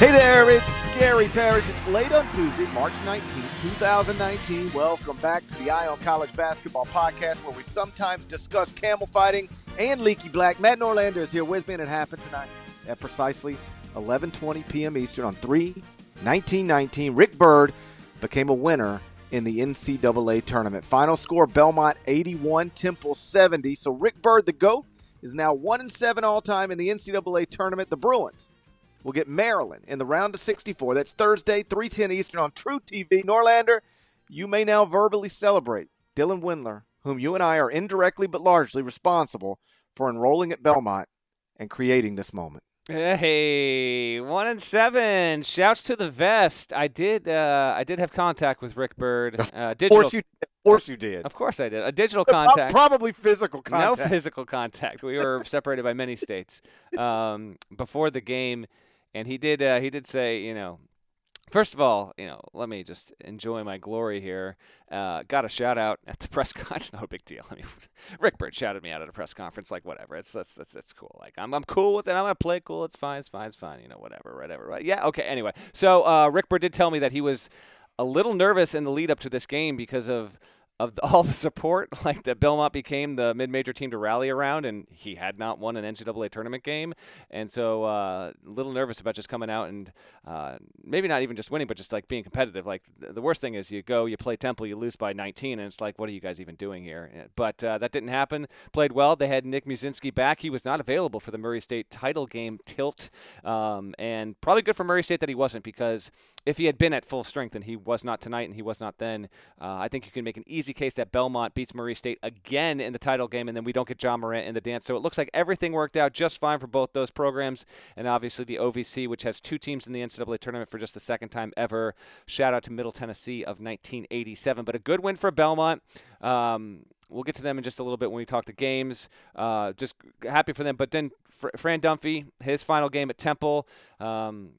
Hey there, it's Gary Parrish. It's late on Tuesday, March 19, 2019. Welcome back to the Eye on College Basketball Podcast, where we sometimes discuss camel fighting and leaky black. Matt Norlander is here with me, and it happened tonight at precisely 11:20 p.m. Eastern on 3 1919. Rick Byrd became a winner in the NCAA tournament. Final score: Belmont 81, Temple 70. So Rick Byrd, the goat, is now one and seven all time in the NCAA tournament. The Bruins will get Maryland in the round of 64. That's Thursday, 310 Eastern on truTV. Norlander, you may now verbally celebrate Dylan Windler, whom you and I are indirectly but largely responsible for enrolling at Belmont and creating this moment. Hey, one and seven. Shouts to the vest. I did. Uh, I did have contact with Rick Byrd. Uh, digital. Of course you, of course you did. Of course I did. A digital contact. Probably physical contact. No physical contact. We were separated by many states um, before the game, and he did. Uh, he did say, you know, First of all, you know, let me just enjoy my glory here. Uh, got a shout out at the press conference. no big deal. I mean, Rick Byrd shouted me out at a press conference. Like, whatever. It's it's it's, it's cool. Like, I'm I'm cool with it. I'm gonna play cool. It's fine. It's fine. It's fine. You know, whatever. Whatever. Right? Yeah. Okay. Anyway, so uh, Rick Byrd did tell me that he was a little nervous in the lead up to this game because of of all the support, like that Belmont became the mid-major team to rally around, and he had not won an NCAA tournament game, and so uh, a little nervous about just coming out and uh, maybe not even just winning, but just like being competitive. Like the worst thing is you go, you play Temple, you lose by 19, and it's like, what are you guys even doing here? But uh, that didn't happen. Played well. They had Nick Muszynski back. He was not available for the Murray State title game tilt, um, and probably good for Murray State that he wasn't because if he had been at full strength and he was not tonight and he was not then, uh, I think you can make an easy case that Belmont beats Murray State again in the title game, and then we don't get Ja Morant in the dance. So it looks like everything worked out just fine for both those programs, and obviously the OVC, which has two teams in the NCAA tournament for just the second time ever. Shout out to Middle Tennessee of 1987, but a good win for Belmont. Um, we'll get to them in just a little bit when we talk to games. Uh, just happy for them. But then Fr- Fran Dunphy, his final game at Temple. Um,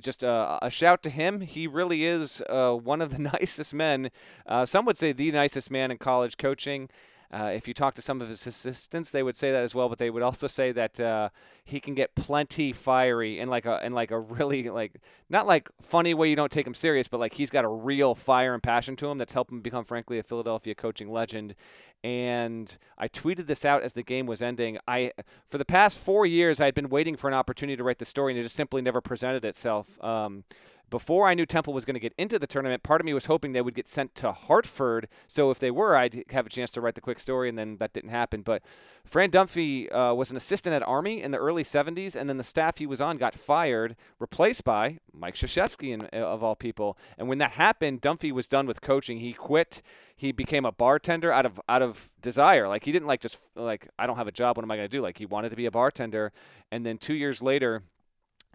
just a, a, shout to him. He really is uh, one of the nicest men. Uh, some would say the nicest man in college coaching. Uh, if you talk to some of his assistants, they would say that as well. But they would also say that uh, he can get plenty fiery and like a and like a really like not like funny way you don't take him serious, but like he's got a real fire and passion to him that's helped him become, frankly, a Philadelphia coaching legend. And I tweeted this out as the game was ending. I for the past four years I had been waiting for an opportunity to write the story, and it just simply never presented itself. Um, before I knew Temple was going to get into the tournament, part of me was hoping they would get sent to Hartford. So if they were, I'd have a chance to write the quick story, and then that didn't happen. But Fran Dunphy uh, was an assistant at Army in the early 70s, and then the staff he was on got fired, replaced by Mike Krzyzewski, uh, of all people. And when that happened, Dunphy was done with coaching. He quit. He became a bartender out of out of desire. Like he didn't like just like I don't have a job. What am I going to do? Like he wanted to be a bartender. And then two years later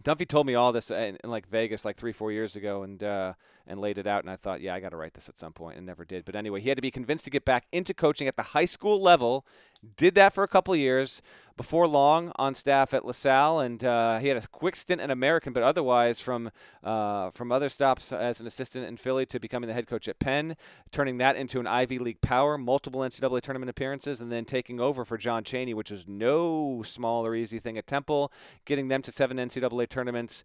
Dunphy told me all this in, in, like Vegas like three four years ago and uh, and laid it out and I thought yeah I got to write this at some point and never did but anyway he had to be convinced to get back into coaching at the high school level did that for a couple years before long on staff at LaSalle, and uh, he had a quick stint in American, but otherwise from uh, from other stops as an assistant in Philly to becoming the head coach at Penn, turning that into an Ivy League power, multiple NCAA tournament appearances, and then taking over for John Chaney, which was no small or easy thing at Temple, getting them to seven NCAA tournaments.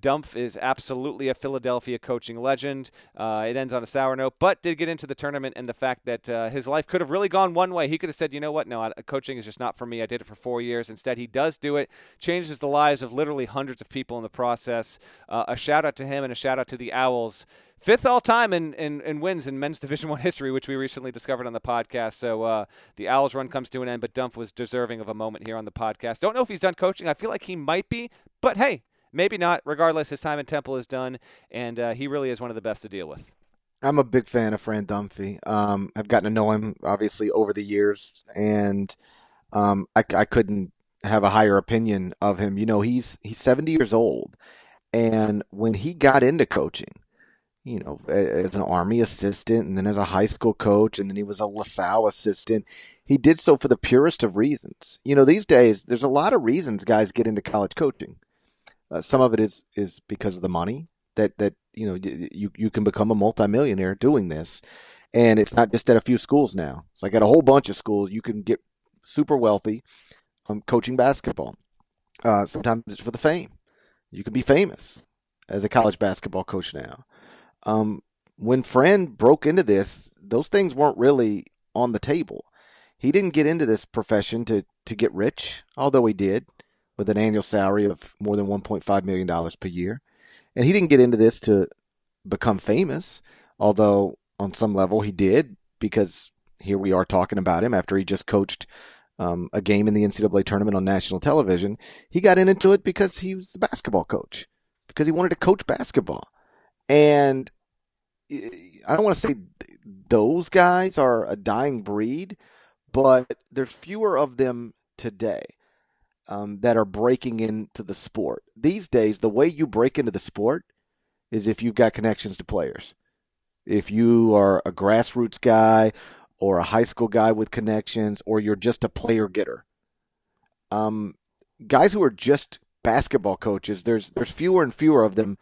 Dunph is absolutely a Philadelphia coaching legend. Uh, it ends on a sour note, but did get into the tournament and the fact that uh, his life could have really gone one way. He could have said, you know what, no, coaching is just not for me. I did it for four years. Instead, he does do it, changes the lives of literally hundreds of people in the process. Uh, a shout out to him and a shout out to the Owls fifth all time in, in, in, wins in men's Division One history, which we recently discovered on the podcast. So uh, the Owls run comes to an end, but Dunph was deserving of a moment here on the podcast. Don't know if he's done coaching. I feel like he might be, but hey, maybe not. Regardless, his time in Temple is done, and uh, he really is one of the best to deal with. I'm a big fan of Fran Dunphy. Um, I've gotten to know him obviously over the years, and um, I, I couldn't have a higher opinion of him. You know, he's he's 70 years old, and when he got into coaching, you know, as an army assistant, and then as a high school coach, and then he was a LaSalle assistant. He did so for the purest of reasons. You know, these days there's a lot of reasons guys get into college coaching. Uh, some of it is is because of the money that that you know you you can become a multimillionaire doing this, and it's not just at a few schools now. It's like at a whole bunch of schools you can get super wealthy um, coaching basketball. Uh, sometimes it's for the fame. You can be famous as a college basketball coach now. Um, when Friend broke into this, those things weren't really on the table. He didn't get into this profession to, to get rich, although he did with an annual salary of more than $1.5 million per year. And he didn't get into this to become famous, although on some level he did, because here we are talking about him after he just coached um, a game in the NCAA tournament on national television. He got into it because he was a basketball coach, because he wanted to coach basketball. And I don't want to say those guys are a dying breed, but there's fewer of them today um, that are breaking into the sport. These days, the way you break into the sport is if you've got connections to players. If you are a grassroots guy or a high school guy with connections, or you're just a player getter. Um, guys who are just basketball coaches, there's there's fewer and fewer of them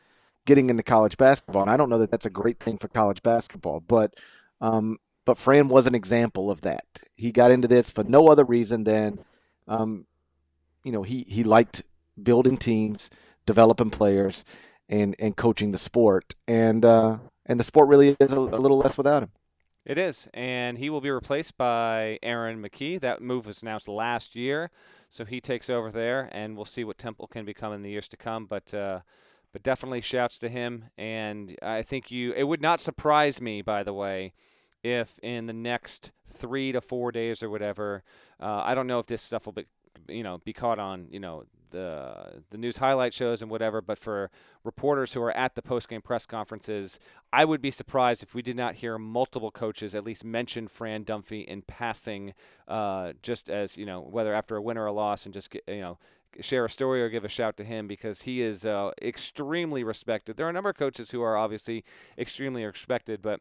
getting into college basketball, and I don't know that that's a great thing for college basketball, but um, but Fran was an example of that. He got into this for no other reason than, um, you know, he he liked building teams, developing players, and and coaching the sport, and uh, and the sport really is a, a little less without him. It is, and he will be replaced by Aaron McKie. That move was announced last year, so he takes over there, and we'll see what Temple can become in the years to come. But uh, but definitely shouts to him, and I think you. It would not surprise me, by the way, if in the next three to four days or whatever, uh, I don't know if this stuff will be you know be caught on you know the the news highlight shows and whatever. But for reporters who are at the post game press conferences, I would be surprised if we did not hear multiple coaches at least mention Fran Dunphy in passing, uh, just as you know whether after a win or a loss, and just you know share a story or give a shout to him because he is uh, extremely respected. There are a number of coaches who are obviously extremely respected, but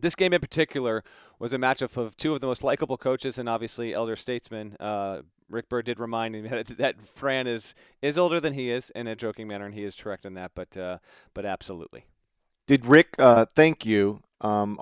this game in particular was a matchup of two of the most likable coaches and obviously elder statesmen. Uh, Rick Byrd did remind me that, that Fran is is older than he is in a joking manner, and he is correct in that. But uh, but absolutely. Did Rick uh, thank you um,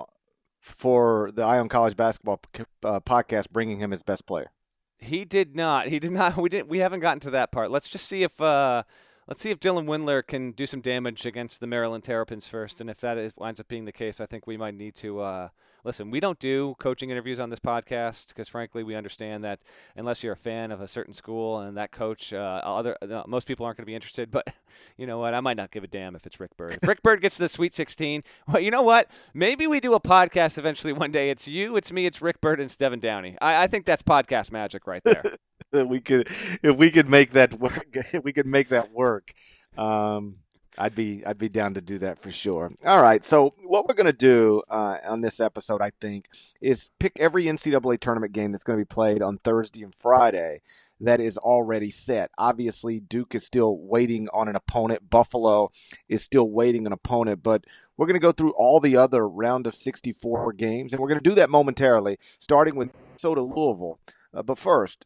for the Eye on College basketball uh, podcast bringing him his best player? He did not. He did not. We didn't. We haven't gotten to that part. Let's just see if uh, Let's see if Dylan Windler can do some damage against the Maryland Terrapins first, and if that is, winds up being the case, I think we might need to uh, listen. We don't do coaching interviews on this podcast because, frankly, we understand that unless you're a fan of a certain school and that coach, uh, other uh, most people aren't going to be interested. But you know what? I might not give a damn if it's Rick Byrd. If Rick Byrd gets to the Sweet 16, well, you know what? Maybe we do a podcast eventually one day. It's you, it's me, it's Rick Byrd, and it's Devin Downey. I, I think that's podcast magic right there. we could if we could make that work if we could make that work um, I'd be I'd be down to do that for sure. All right, so what we're gonna do uh, on this episode, I think, is pick every NCAA tournament game that's going to be played on Thursday and Friday that is already set. Obviously, Duke is still waiting on an opponent. Buffalo is still waiting an opponent, but we're going to go through all the other round of 64 games, and we're going to do that momentarily, starting with Minnesota Louisville. Uh, but first,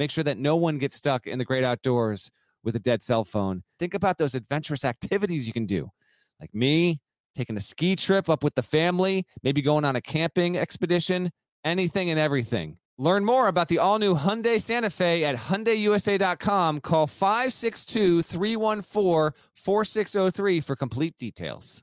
Make sure that no one gets stuck in the great outdoors with a dead cell phone. Think about those adventurous activities you can do, like me taking a ski trip up with the family, maybe going on a camping expedition, anything and everything. Learn more about the all-new Hyundai Santa Fe at hyundaiusa.com. Call 562-314-4603 for complete details.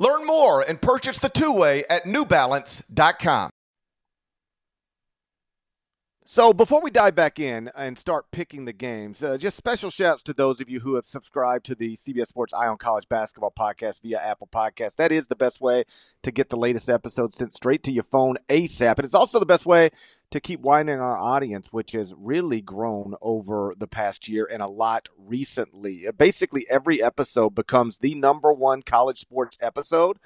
Learn more and purchase the two way at newbalance.com. So before we dive back in and start picking the games, uh, just special shouts to those of you who have subscribed to the CBS Sports Eye on College Basketball podcast via Apple Podcast. That is the best way to get the latest episodes sent straight to your phone ASAP. And it's also the best way to keep widening our audience, which has really grown over the past year and a lot recently. Basically, every episode becomes the number one college sports episode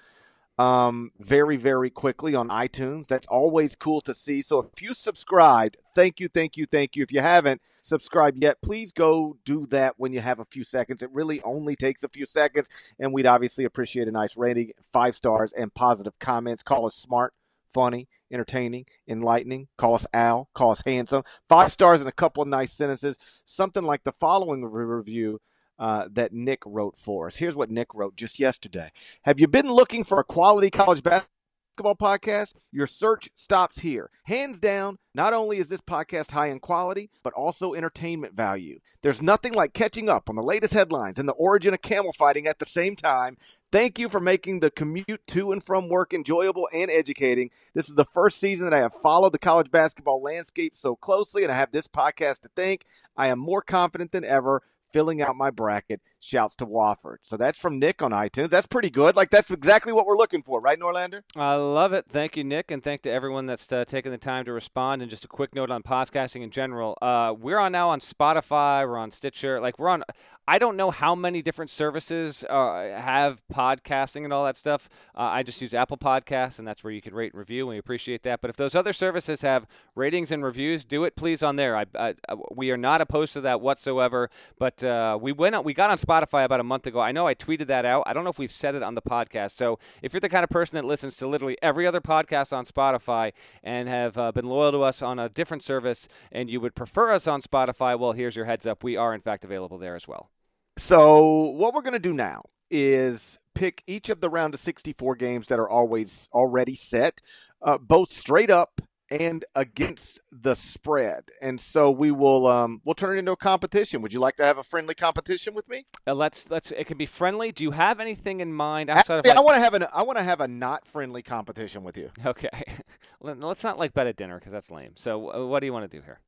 um, very, very quickly on iTunes. That's always cool to see. So if you subscribed, thank you, thank you, thank you. If you haven't subscribed yet, please go do that when you have a few seconds. It really only takes a few seconds, and we'd obviously appreciate a nice rating, five stars, and positive comments. Call us smart, funny, entertaining, enlightening. Call us Al. Call us handsome. Five stars and a couple of nice sentences. Something like the following review uh, that Nick wrote for us. Here's what Nick wrote just yesterday. Have you been looking for a quality college basketball podcast? Your search stops here. Hands down, not only is this podcast high in quality, but also entertainment value. There's nothing like catching up on the latest headlines and the origin of camel fighting at the same time. Thank you for making the commute to and from work enjoyable and educating. This is the first season that I have followed the college basketball landscape so closely, and I have this podcast to thank. I am more confident than ever filling out my bracket. Shouts to Wofford. So that's from Nick on iTunes. That's pretty good. Like that's exactly what we're looking for, right, Norlander? I love it. Thank you, Nick, and thank to everyone that's uh, taken the time to respond. And just a quick note on podcasting in general. Uh, we're on now on Spotify. We're on Stitcher. Like we're on. I don't know how many different services uh, have podcasting and all that stuff. Uh, I just use Apple Podcasts, and that's where you can rate and review. And we appreciate that. But if those other services have ratings and reviews, do it please on there. I, I, we are not opposed to that whatsoever. But uh, we went we got on Spotify about a month ago. I know I tweeted that out. I don't know if we've said it on the podcast. So if you're the kind of person that listens to literally every other podcast on Spotify and have uh, been loyal to us on a different service, and you would prefer us on Spotify, well, here's your heads up. We are in fact available there as well. So what we're going to do now is pick each of the round of 64 games that are always already set, uh, both straight up and against the spread. And so we will um, we'll turn it into a competition. Would you like to have a friendly competition with me? Uh, let's let's it can be friendly. Do you have anything in mind outside Actually, of like, I want to have an I want to have a not friendly competition with you. Okay. let's not like bet at dinner cuz that's lame. So uh, what do you want to do here?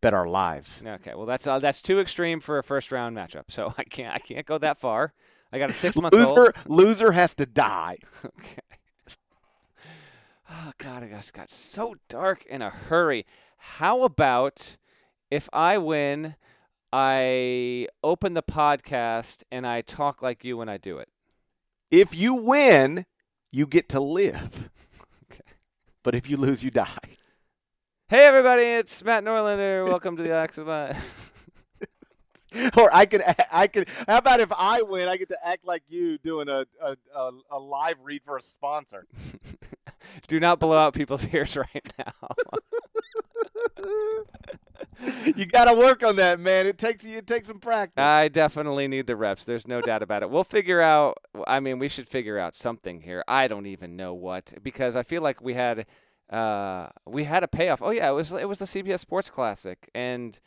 Bet our lives. Okay. Well, that's uh, that's too extreme for a first round matchup. So I can't I can't go that far. I got a 6 month old. Loser loser has to die. Okay. Oh God, it just got so dark in a hurry. How about if I win, I open the podcast and I talk like you when I do it? If you win, you get to live. Okay. But if you lose, you die. Hey everybody, it's Matt Norlander. Welcome to the Axabot. or I could, I could. How about if I win, I get to act like you doing a a, a, a live read for a sponsor. Do not blow out people's ears right now. you got to work on that, man. It takes you. It takes some practice. I definitely need the reps. There's no doubt about it. We'll figure out. I mean, we should figure out something here. I don't even know what because I feel like we had, uh, we had a payoff. Oh yeah, it was it was the CBS Sports Classic, and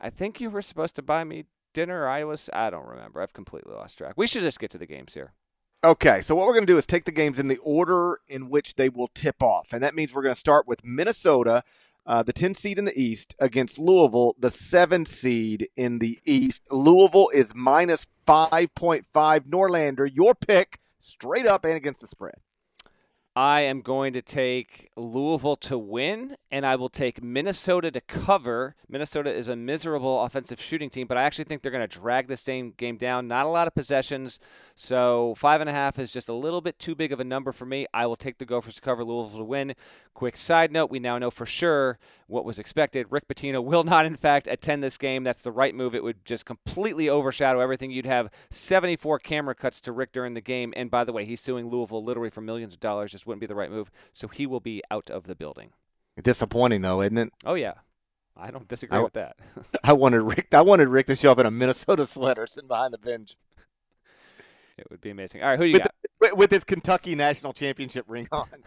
I think you were supposed to buy me dinner. I was. I don't remember. I've completely lost track. We should just get to the games here. Okay, so what we're going to do is take the games in the order in which they will tip off, and that means we're going to start with Minnesota, uh, the 10 seed in the East, against Louisville, the 7 seed in the East. Louisville is minus 5.5. Norlander, your pick, straight up and against the spread. I am going to take Louisville to win, and I will take Minnesota to cover. Minnesota is a miserable offensive shooting team, but I actually think they're going to drag this same game down. Not a lot of possessions, so five and a half is just a little bit too big of a number for me. I will take the Gophers to cover, Louisville to win. Quick side note: we now know for sure what was expected. Rick Pitino will not, in fact, attend this game. That's the right move. It would just completely overshadow everything. You'd have 74 camera cuts to Rick during the game, and by the way, he's suing Louisville literally for millions of dollars. Just wouldn't be the right move. So he will be out of the building. Disappointing though, isn't it? Oh yeah, I don't disagree I, with that. I wanted Rick. I wanted Rick to show up in a Minnesota sweater, sitting behind the bench. It would be amazing. All right, who do you with got? The, with his Kentucky national championship ring on.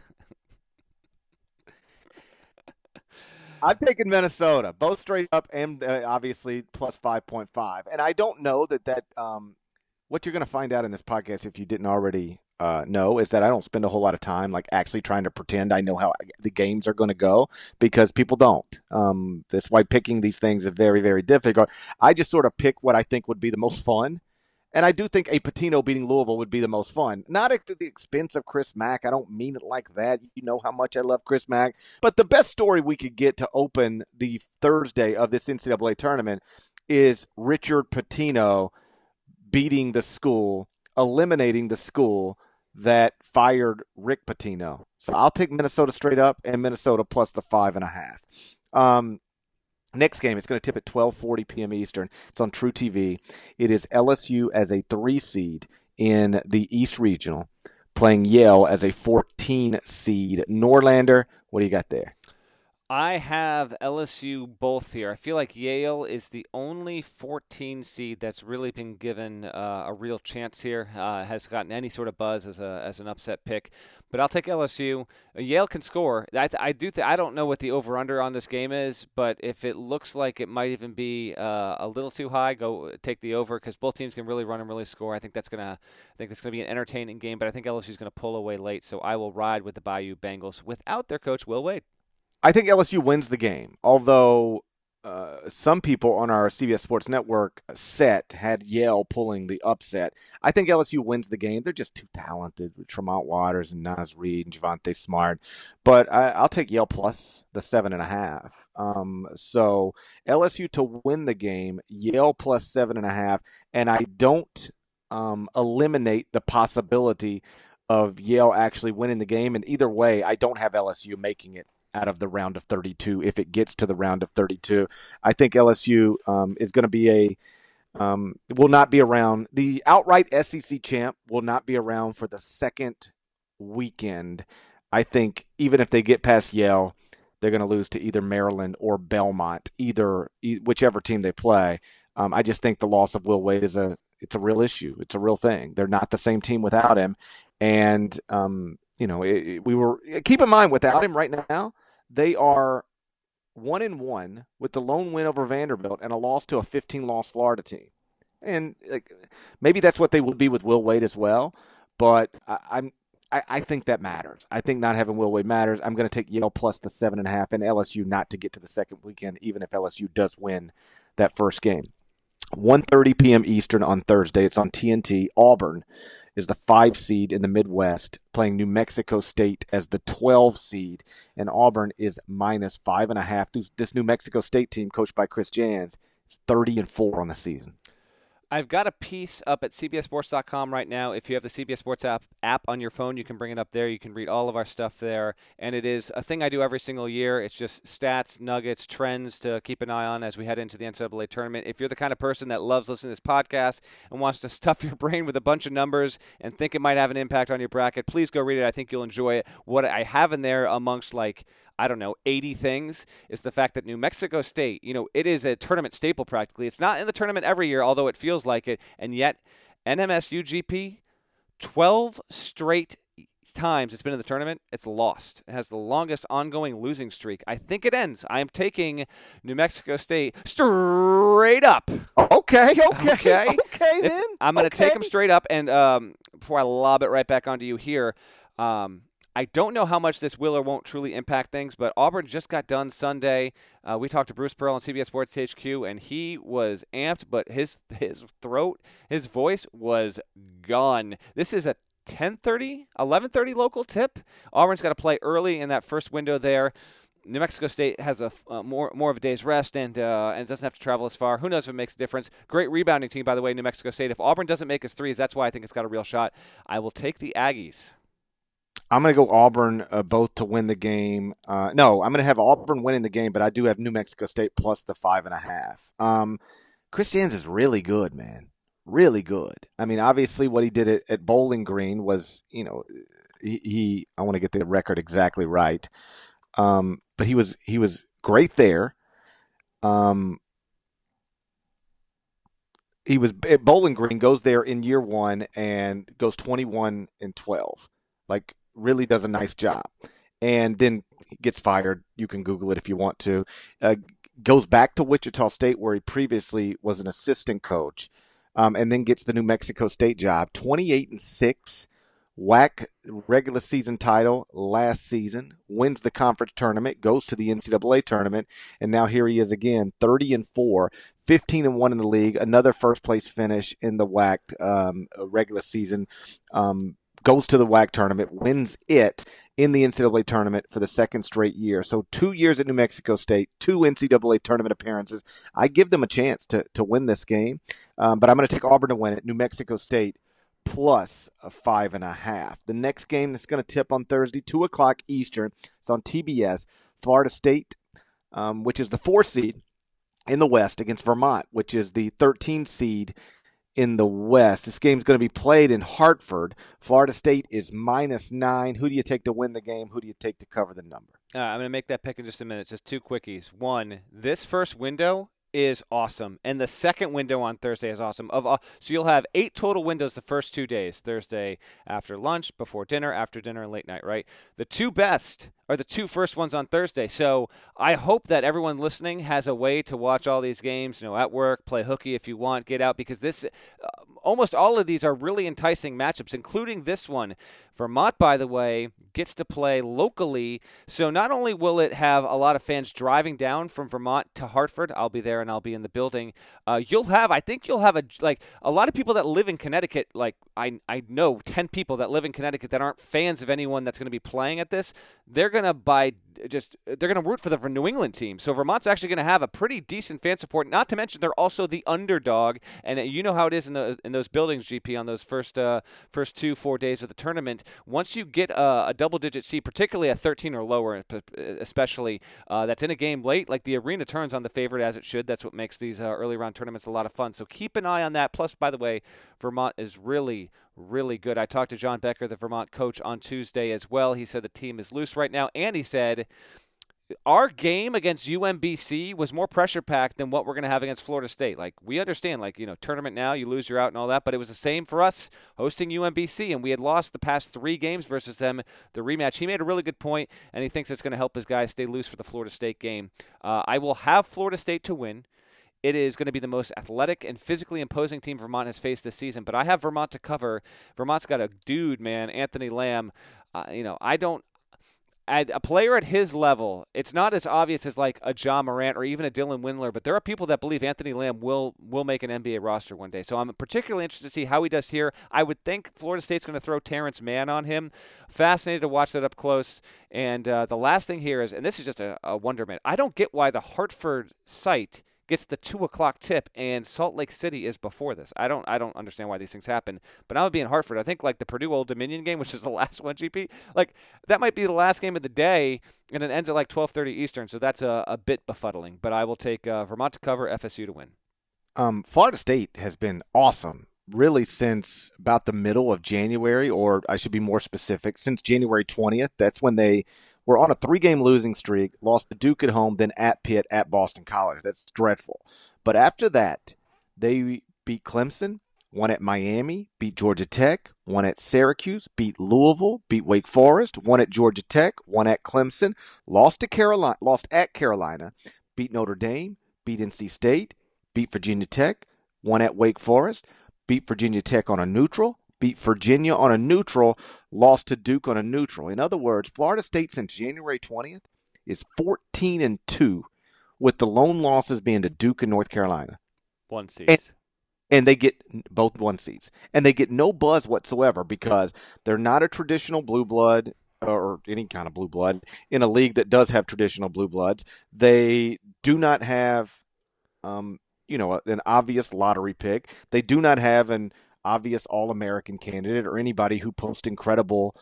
I'm taking Minnesota, both straight up and uh, obviously plus 5.5. And I don't know that that um, what you're going to find out in this podcast if you didn't already uh, know is that I don't spend a whole lot of time like actually trying to pretend I know how the games are going to go because people don't. Um, that's why picking these things is very, very difficult. I just sort of pick what I think would be the most fun. And I do think a Pitino beating Louisville would be the most fun. Not at the expense of Chris Mack. I don't mean it like that. You know how much I love Chris Mack. But the best story we could get to open the Thursday of this NCAA tournament is Richard Pitino beating the school, eliminating the school that fired Rick Pitino. So I'll take Minnesota straight up and Minnesota plus the five and a half. Um, next game, it's going to tip at 12:40 p.m. Eastern. It's on truTV. It is LSU as a three seed in the East Regional, playing Yale as a 14 seed. Norlander, what do you got there? I have LSU both here. I feel like Yale is the only 14 seed that's really been given uh, a real chance here. Uh, has gotten any sort of buzz as a as an upset pick, but I'll take LSU. Yale can score. I, I do. Th- I don't know what the over under on this game is, but if it looks like it might even be uh, a little too high, go take the over because both teams can really run and really score. I think that's gonna. I think that's gonna be an entertaining game, but I think LSU is gonna pull away late, so I will ride with the Bayou Bengals without their coach Will Wade. I think LSU wins the game, although uh, some people on our CBS Sports Network set had Yale pulling the upset. I think LSU wins the game. They're just too talented with Tremont Waters and Naz Reid and Javonte Smart. But I, will take Yale plus the seven and a half. Um, so LSU to win the game, Yale plus seven and a half, and I don't um, eliminate the possibility of Yale actually winning the game. And either way, I don't have LSU making it out of the round of 32 if it gets to the round of 32. I think LSU um, is going to be a um, will not be around. The outright SEC champ will not be around for the second weekend. I think even if they get past Yale, they're going to lose to either Maryland or Belmont, either whichever team they play. Um, I just think the loss of Will Wade is a it's a real issue. It's a real thing. They're not the same team without him, and um, you know, it, we were keep in mind without him right now, they are one in one with the lone win over Vanderbilt and a loss to a 15 loss Florida team. And like, maybe that's what they will be with Will Wade as well. But I, I'm I, I, think that matters. I think not having Will Wade matters. I'm going to take Yale plus the seven and a half and LSU not to get to the second weekend, even if LSU does win that first game. 1.30 p.m. Eastern on Thursday. It's on TNT. Auburn is the five seed in the Midwest, playing New Mexico State as the 12 seed, and Auburn is minus five and a half. This New Mexico State team, coached by Chris Jans, is 30 and four on the season. I've got a piece up at CBSSports.com right now. If you have the CBS Sports app app on your phone, you can bring it up there. You can read all of our stuff there, and it is a thing I do every single year. It's just stats, nuggets, trends to keep an eye on as we head into the NCAA tournament. If you're the kind of person that loves listening to this podcast and wants to stuff your brain with a bunch of numbers and think it might have an impact on your bracket, please go read it. I think you'll enjoy it. What I have in there amongst like I don't know, 80 things is the fact that New Mexico State, you know, it is a tournament staple practically. It's not in the tournament every year, although it feels like it. And yet, NMS UGP, 12 straight times it's been in the tournament, it's lost. It has the longest ongoing losing streak. I think it ends. I am taking New Mexico State straight up. Okay, okay, okay. okay then. I'm going to okay. take them straight up. And um, before I lob it right back onto you here, um, I don't know how much this will or won't truly impact things, but Auburn just got done Sunday. Uh, we talked to Bruce Pearl on CBS Sports HQ, and he was amped, but his his throat, his voice was gone. This is a 10:30, 11:30 local tip. Auburn's got to play early in that first window there. New Mexico State has a uh, more more of a day's rest and uh, and doesn't have to travel as far. Who knows if it makes a difference? Great rebounding team, by the way, New Mexico State. If Auburn doesn't make his threes, that's why I think it's got a real shot. I will take the Aggies. I'm going to go Auburn uh, both to win the game. Uh, no, I'm going to have Auburn winning the game, but I do have New Mexico State plus the five and a half. Um, Chris Jans is really good, man. Really good. I mean, obviously, what he did at, at Bowling Green was, you know, he, he I want to get the record exactly right, um, but he was he was great there. Um, he was at Bowling Green, goes there in year one and goes 21 and 12. Like really does a nice job, and then gets fired. You can Google it if you want to. Uh, goes back to Wichita State where he previously was an assistant coach, um, and then gets the New Mexico State job. Twenty eight and six WAC regular season title last season, wins the conference tournament, goes to the NCAA tournament, and now here he is again, 30 and 4, 15 and 1 in the league, another first place finish in the WAC um, regular season. Um, goes to the WAC tournament, wins it in the NCAA tournament for the second straight year. So two years at New Mexico State, two NCAA tournament appearances. I give them a chance to to win this game, um, but I'm going to take Auburn to win it. New Mexico State plus a five and a half. The next game that's going to tip on Thursday, two o'clock Eastern. It's on TBS. Florida State, um, which is the four seed in the West, against Vermont, which is the 13 seed in the West. This game's going to be played in Hartford. Florida State is minus nine. Who do you take to win the game? Who do you take to cover the number? Uh, I'm going to make that pick in just a minute. Just two quickies. One, this first window is awesome, and the second window on Thursday is awesome. Of uh, so you'll have eight total windows the first two days: Thursday after lunch, before dinner, after dinner, and late night. Right. The two best are the two first ones on Thursday. So I hope that everyone listening has a way to watch all these games. You know, at work, play hooky if you want, get out because this. Uh, almost all of these are really enticing matchups, including this one. Vermont, by the way, gets to play locally. So not only will it have a lot of fans driving down from Vermont to Hartford, I'll be there and I'll be in the building. Uh, you'll have, I think you'll have a like a lot of people that live in Connecticut. Like I, I know ten people that live in Connecticut that aren't fans of anyone that's going to be playing at this. They're going to buy just they're going to root for the New England team. So Vermont's actually going to have a pretty decent fan support. Not to mention they're also the underdog, and you know how it is in the in those buildings, GP, on those first uh, first two four days of the tournament. Once you get a, a double digit seed, particularly a 13 or lower, especially uh, that's in a game late, like the arena turns on the favorite as it should. That's what makes these uh, early round tournaments a lot of fun. So keep an eye on that. Plus, by the way, Vermont is really really good. I talked to John Becker, the Vermont coach, on Tuesday as well. He said the team is loose right now, and he said our game against UMBC was more pressure packed than what we're going to have against Florida State. Like we understand, like you know, tournament now, you lose, you're out, and all that. But it was the same for us hosting UMBC, and we had lost the past three games versus them. The rematch. He made a really good point, and he thinks it's going to help his guys stay loose for the Florida State game. Uh, I will have Florida State to win. It is going to be the most athletic and physically imposing team Vermont has faced this season. But I have Vermont to cover. Vermont's got a dude, man, Anthony Lamb. Uh, you know, I don't. At a player at his level, it's not as obvious as like a Ja Morant or even a Dylan Windler, but there are people that believe Anthony Lamb will will make an NBA roster one day. So I'm particularly interested to see how he does here. I would think Florida State's going to throw Terrence Mann on him. Fascinated to watch that up close. And uh, the last thing here is, and this is just a, a wonderment. I don't get why the Hartford site gets the two o'clock tip, and Salt Lake City is before this. I don't I don't understand why these things happen. But I would be in Hartford. I think like the Purdue Old Dominion game, which is the last one, GP, like that might be the last game of the day, and it ends at like twelve thirty Eastern. So that's a, a bit befuddling. But I will take uh, Vermont to cover, FSU to win. Um, Florida State has been awesome really since about the middle of January, or I should be more specific, since January 20th. That's when they were on a three game losing streak, lost to Duke at home, then at Pitt, at Boston College. That's dreadful. But after that, they beat Clemson, won at Miami, beat Georgia Tech, won at Syracuse, beat Louisville, beat Wake Forest, won at Georgia Tech, won at Clemson, lost to Carolina, lost at Carolina, beat Notre Dame, beat NC State, beat Virginia Tech, won at Wake Forest, beat Virginia Tech on a neutral, beat Virginia on a neutral, lost to Duke on a neutral. In other words, Florida State since January 20th is 14 and 2 with the lone losses being to Duke and North Carolina. One seeds. And, and they get both one seeds. And they get no buzz whatsoever because they're not a traditional blue blood or any kind of blue blood in a league that does have traditional blue bloods. They do not have um, you know, an obvious lottery pick. They do not have an obvious All American candidate or anybody who posts incredible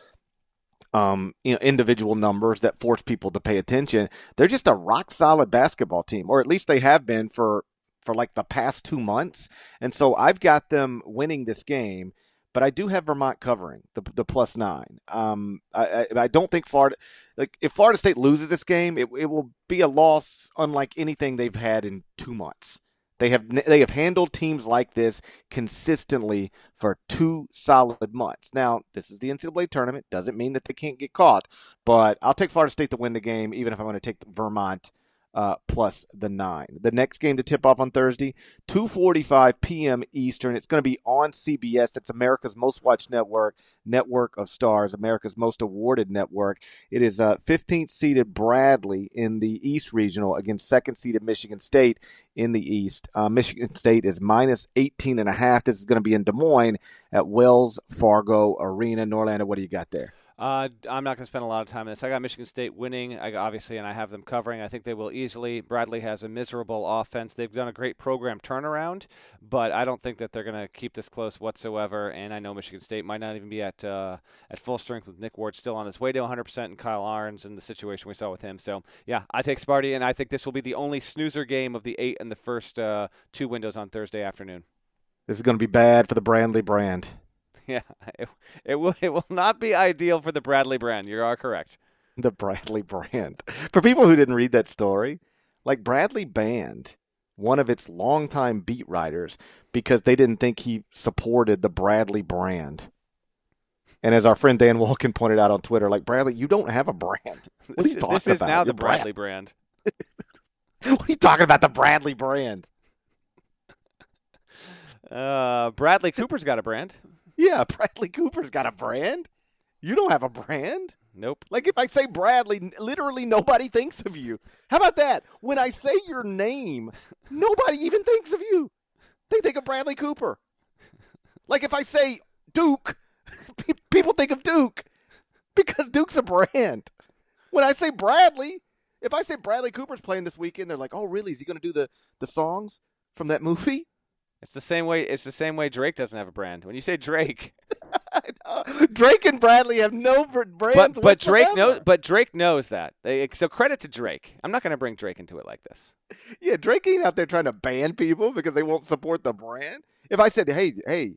um, you know, individual numbers that force people to pay attention. They're just a rock solid basketball team, or at least they have been for for like the past two months. And so I've got them winning this game, but I do have Vermont covering the the plus nine. Um, I, I, I don't think Florida, like if Florida State loses this game, it it will be a loss unlike anything they've had in two months. They have they have handled teams like this consistently for two solid months. Now, this is the NCAA tournament. Doesn't mean that they can't get caught, but I'll take Florida State to win the game, even if I'm going to take Vermont uh, plus the nine. The next game to tip off on Thursday, 2:45 p.m. Eastern. It's going to be on CBS. It's America's most watched network, network of stars, America's most awarded network. It is uh, 15th seeded Bradley in the East Regional against second seeded Michigan State in the East. Uh, Michigan State is minus 18 and a half. This is going to be in Des Moines at Wells Fargo Arena. Norlander, what do you got there? Uh, I'm not going to spend a lot of time on this. I got Michigan State winning, I, obviously, and I have them covering. I think they will easily. Bradley has a miserable offense. They've done a great program turnaround, but I don't think that they're going to keep this close whatsoever. And I know Michigan State might not even be at uh, at full strength with Nick Ward still on his way to 100% and Kyle Ahrens and the situation we saw with him. So, yeah, I take Sparty, and I think this will be the only snoozer game of the eight and the first uh, two windows on Thursday afternoon. This is going to be bad for the Bradley brand. Yeah, it, it will. It will not be ideal for the Bradley brand. You are correct. The Bradley brand. For people who didn't read that story, like Bradley banned one of its longtime beat writers because they didn't think he supported the Bradley brand. And as our friend Dan Wolken pointed out on Twitter, like Bradley, you don't have a brand. What this, are you talking this is about? now Your the Bradley brand. brand. what are you talking about? The Bradley brand? Uh, Bradley Cooper's got a brand. Yeah, Bradley Cooper's got a brand. You don't have a brand. Nope. Like if I say Bradley, literally nobody thinks of you. How about that? When I say your name, nobody even thinks of you. They think of Bradley Cooper. Like if I say Duke, people think of Duke because Duke's a brand. When I say Bradley, if I say Bradley Cooper's playing this weekend, they're like, "Oh, really? Is he going to do the the songs from that movie?" It's the same way. It's the same way Drake doesn't have a brand. When you say Drake, Drake and Bradley have no brands. but but Drake knows. But Drake knows that. They- So credit to Drake. I'm not going to bring Drake into it like this. Yeah, Drake ain't out there trying to ban people because they won't support the brand. If I said, "Hey, hey,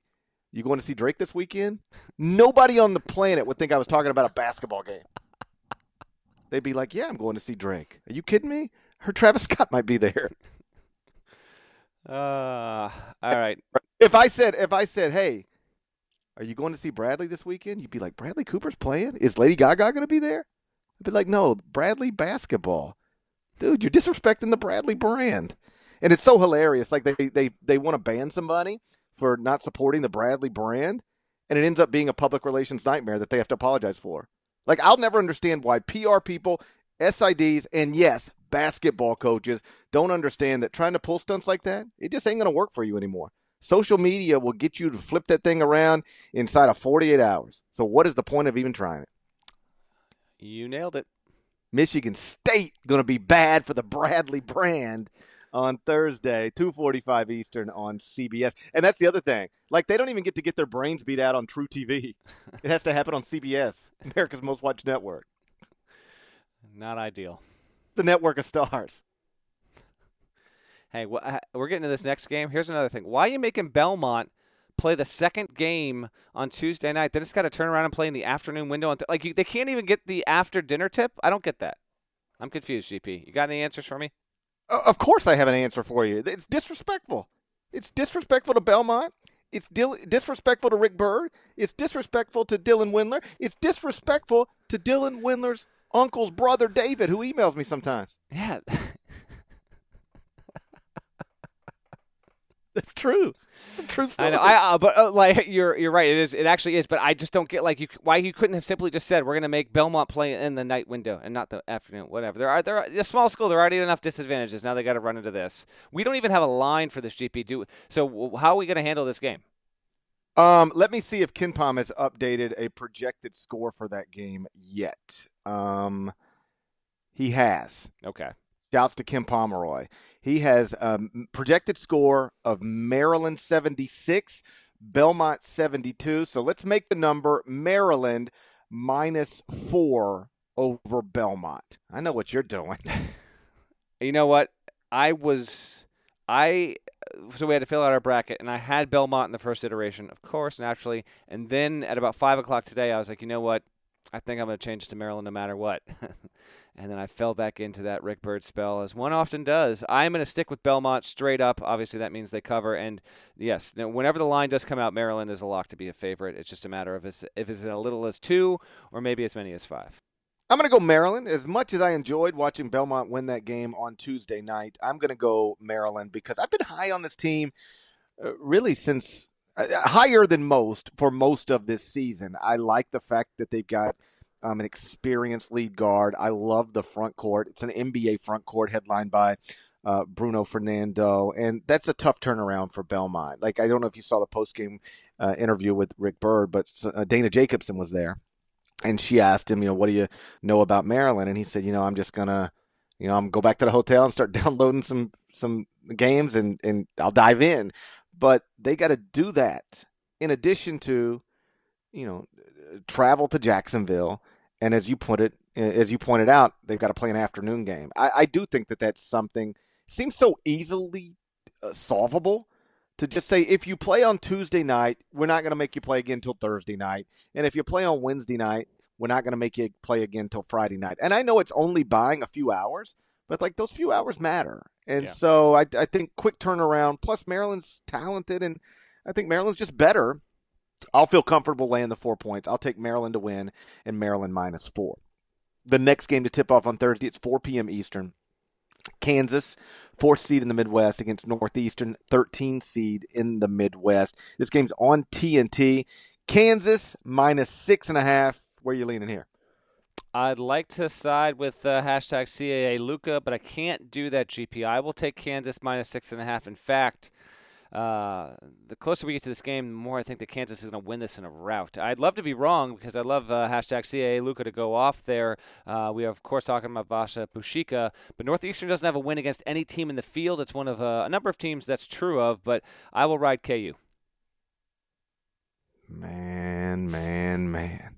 you going to see Drake this weekend?" Nobody on the planet would think I was talking about a basketball game. They'd be like, "Yeah, I'm going to see Drake." Are you kidding me? Her Travis Scott might be there. Uh, all right. If I said, if I said, "Hey, are you going to see Bradley this weekend?" You'd be like, "Bradley Cooper's playing? Is Lady Gaga going to be there?" I'd be like, "No, Bradley basketball." Dude, you're disrespecting the Bradley brand. And it's so hilarious. Like they they they want to ban somebody for not supporting the Bradley brand, and it ends up being a public relations nightmare that they have to apologize for. Like I'll never understand why PR people, SIDs, and yes, basketball coaches don't understand that trying to pull stunts like that, it just ain't gonna work for you anymore. Social media will get you to flip that thing around inside of 48 hours. So what is the point of even trying it? You nailed it. Michigan State going to be bad for the Bradley brand on Thursday, 2:45 Eastern on CBS. And that's the other thing. Like they don't even get to get their brains beat out on truTV. It has to happen on CBS, America's most watched network. Not ideal. The network of stars. Hey, uh, we're getting to this next game. Here's another thing. Why are you making Belmont play the second game on Tuesday night? Then it's got to turn around and play in the afternoon window. On th- like you, they can't even get the after dinner tip. I don't get that. I'm confused, GP. You got any answers for me? O- Of course I have an answer for you. It's disrespectful. It's disrespectful to Belmont. It's dil- disrespectful to Rick Byrd. It's disrespectful to Dylan Windler. It's disrespectful to Dylan Windler's uncle's brother David, who emails me sometimes. Yeah. That's true. It's a true story. I know. I uh, but uh, like you're you're right. It is. It actually is. But I just don't get like you why you couldn't have simply just said we're going to make Belmont play in the night window and not the afternoon. Whatever. There are there are a small school. There are already enough disadvantages. Now they got to run into this. We don't even have a line for this GP. Do so. How are we going to handle this game? Um, let me see if KenPom has updated a projected score for that game yet. Um, he has. Okay. Shouts to Ken Pomeroy. He has a projected score of Maryland 76, Belmont 72. So let's make the number Maryland minus four over Belmont. I know what you're doing. You know what? I was I so we had to fill out our bracket, and I had Belmont in the first iteration, of course, naturally. And then at about five o'clock today, I was like, you know what? I think I'm going to change to Maryland no matter what. and then I fell back into that Rick Byrd spell, as one often does. I'm going to stick with Belmont straight up. Obviously, that means they cover. And yes, whenever the line does come out, Maryland is a lock to be a favorite. It's just a matter of if it's, as little as two or maybe as many as five. I'm going to go Maryland. As much as I enjoyed watching Belmont win that game on Tuesday night, I'm going to go Maryland because I've been high on this team uh, really since higher than most for most of this season. I like the fact that they've got um, an experienced lead guard. I love the front court. It's an NBA front court headlined by uh, Bruno Fernando, and that's a tough turnaround for Belmont. Like I don't know if you saw the post game uh, interview with Rick Byrd, but uh, Dana Jacobson was there, and she asked him, you know, what do you know about Maryland? And he said, you know, I'm just gonna, you know, I'm go back to the hotel and start downloading some some games, and and I'll dive in. But they got to do that in addition to, you know, travel to Jacksonville, and as you it, as you pointed out, they've got to play an afternoon game. I, I do think that that's something seems so easily uh, solvable to just say if you play on Tuesday night, we're not going to make you play again until Thursday night, and if you play on Wednesday night, we're not going to make you play again until Friday night. And I know it's only buying a few hours, but like those few hours matter. And yeah. so I, I think quick turnaround. Plus Maryland's talented, and I think Maryland's just better. I'll feel comfortable laying the four points. I'll take Maryland to win and Maryland minus four. The next game to tip off on Thursday, it's 4 p.m. Eastern. Kansas, fourth seed in the Midwest against Northeastern, 13 seed in the Midwest. This game's on TNT. Kansas minus six and a half. Where are you leaning here? I'd like to side with uh, hashtag CAA Luca, but I can't do that. GP. I will take Kansas minus six and a half. In fact, uh, the closer we get to this game, the more I think that Kansas is going to win this in a rout. I'd love to be wrong because I love uh, hashtag CAA Luca to go off there. Uh, we are, of course, talking about Vasa Pusica, but Northeastern doesn't have a win against any team in the field. It's one of uh, a number of teams that's true of, but I will ride KU. Man, man, man.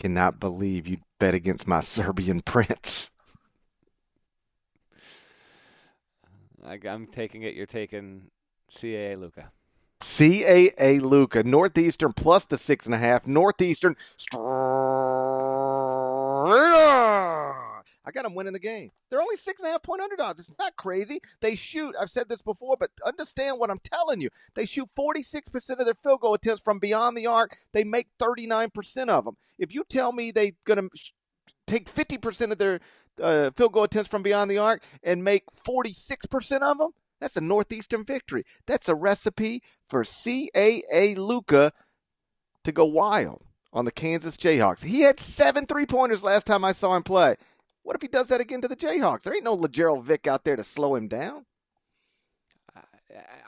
Cannot believe you bet against my Serbian prince. I, am taking it. You're taking CAA Luca. CAA Luca, Northeastern plus the six and a half. Northeastern. I got them winning the game. They're only six and a half point underdogs. It's not crazy. They shoot. I've said this before, but understand what I'm telling you. They shoot 46% of their field goal attempts from beyond the arc. They make 39% of them. If you tell me they're going to take 50% of their uh, field goal attempts from beyond the arc and make 46% of them, that's a Northeastern victory. That's a recipe for CAA Luca to go wild on the Kansas Jayhawks. He had seven three pointers last time I saw him play. What if he does that again to the Jayhawks? There ain't no Lagerald Vick out there to slow him down.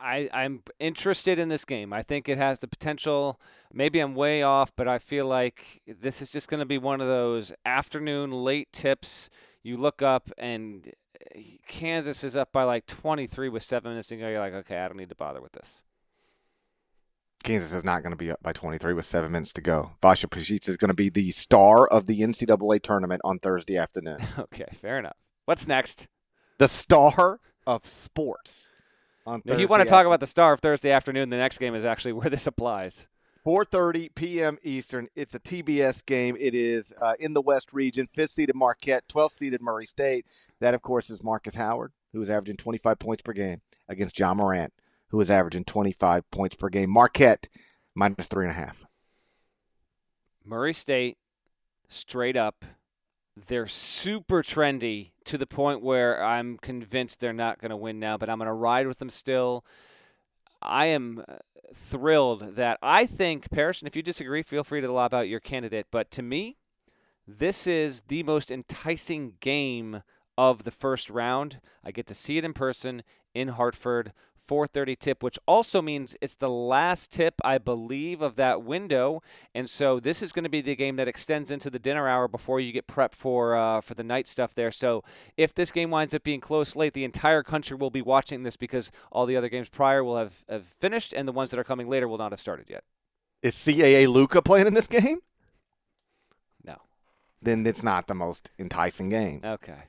I, I'm interested in this game. I think it has the potential. Maybe I'm way off, but I feel like this is just going to be one of those afternoon late tips. You look up and uh, Kansas is up by like 23 with seven minutes to go. You're like, okay, I don't need to bother with this. Kansas is not going to be up by 23 with seven minutes to go. Vasa Pusica is going to be the star of the NCAA tournament on Thursday afternoon. okay, fair enough. What's next? The star of sports. On if you want to talk about the star of Thursday afternoon, the next game is actually where this applies. 4:30 p.m. Eastern. It's a TBS game. It is uh, in the West region. Fifth seeded Marquette, 12th seeded Murray State. That, of course, is Marcus Howard, who is averaging 25 points per game against Ja Morant who is averaging 25 points per game. Marquette minus three and a half. Murray State, straight up, they're super trendy to the point where I'm convinced they're not going to win now, but I'm going to ride with them still. I am uh, thrilled that I think, Parrish, and if you disagree, feel free to lob out your candidate. But to me, this is the most enticing game of the first round. I get to see it in person in Hartford 4:30 tip, which also means it's the last tip, I believe, of that window. And so this is going to be the game that extends into the dinner hour before you get prepped for uh, for the night stuff there. So if this game winds up being close late, the entire country will be watching this because all the other games prior will have, have finished, and the ones that are coming later will not have started yet. Is CAA Luca playing in this game? No. Then it's not the most enticing game. Okay.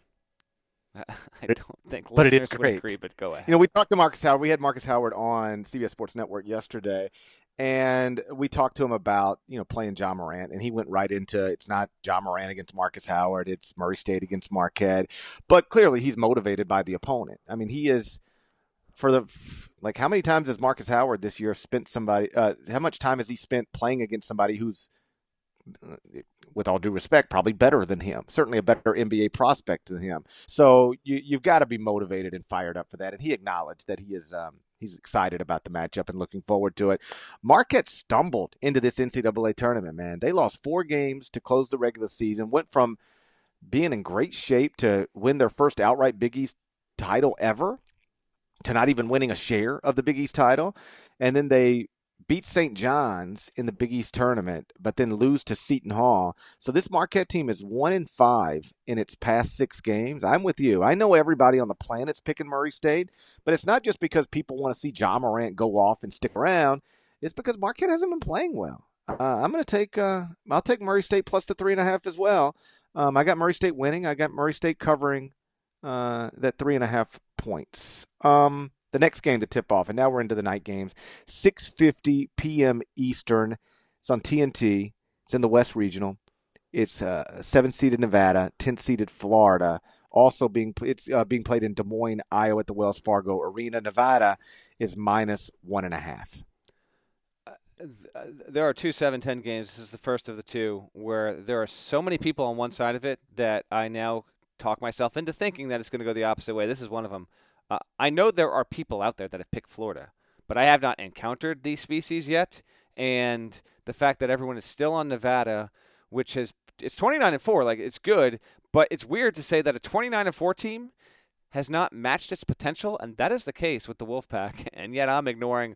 I don't think, but it is great. Agree, but go ahead. You know, we talked to Marcus Howard. We had Marcus Howard on CBS Sports Network yesterday, and we talked to him about you know playing Ja Morant, and he went right into it's not Ja Morant against Marcus Howard, it's Murray State against Marquette, but clearly he's motivated by the opponent. I mean, he is for the like how many times has Marcus Howard this year spent somebody? Uh, how much time has he spent playing against somebody who's with all due respect, probably better than him. Certainly a better NBA prospect than him. So you, you've got to be motivated and fired up for that. And he acknowledged that he is um, he's excited about the matchup and looking forward to it. Marquette stumbled into this NCAA tournament. Man, they lost four games to close the regular season. Went from being in great shape to win their first outright Big East title ever to not even winning a share of the Big East title. And then they beat St. John's in the Big East tournament, but then lose to Seton Hall. So this Marquette team is one in five in its past six games. I'm with you. I know everybody on the planet's picking Murray State, but it's not just because people want to see Ja Morant go off and stick around. It's because Marquette hasn't been playing well. Uh, I'm going to take. Uh, I'll take Murray State plus the three and a half as well. Um, I got Murray State winning. I got Murray State covering uh, that three and a half points. Um, the next game to tip off, and now we're into the night games. 6:50 p.m. Eastern. It's on TNT. It's in the West Regional. It's uh, seven-seeded Nevada, ten-seeded Florida. Also being it's uh, being played in Des Moines, Iowa, at the Wells Fargo Arena. Nevada is minus one and a half. Uh, there are two 7-10 games. This is the first of the two where there are so many people on one side of it that I now talk myself into thinking that it's going to go the opposite way. This is one of them. Uh, I know there are people out there that have picked Florida, but I have not encountered these species yet. And the fact that everyone is still on Nevada, which has it's 29 and 4, like it's good, but it's weird to say that a 29 and 4 team has not matched its potential, and that is the case with the Wolfpack. And yet I'm ignoring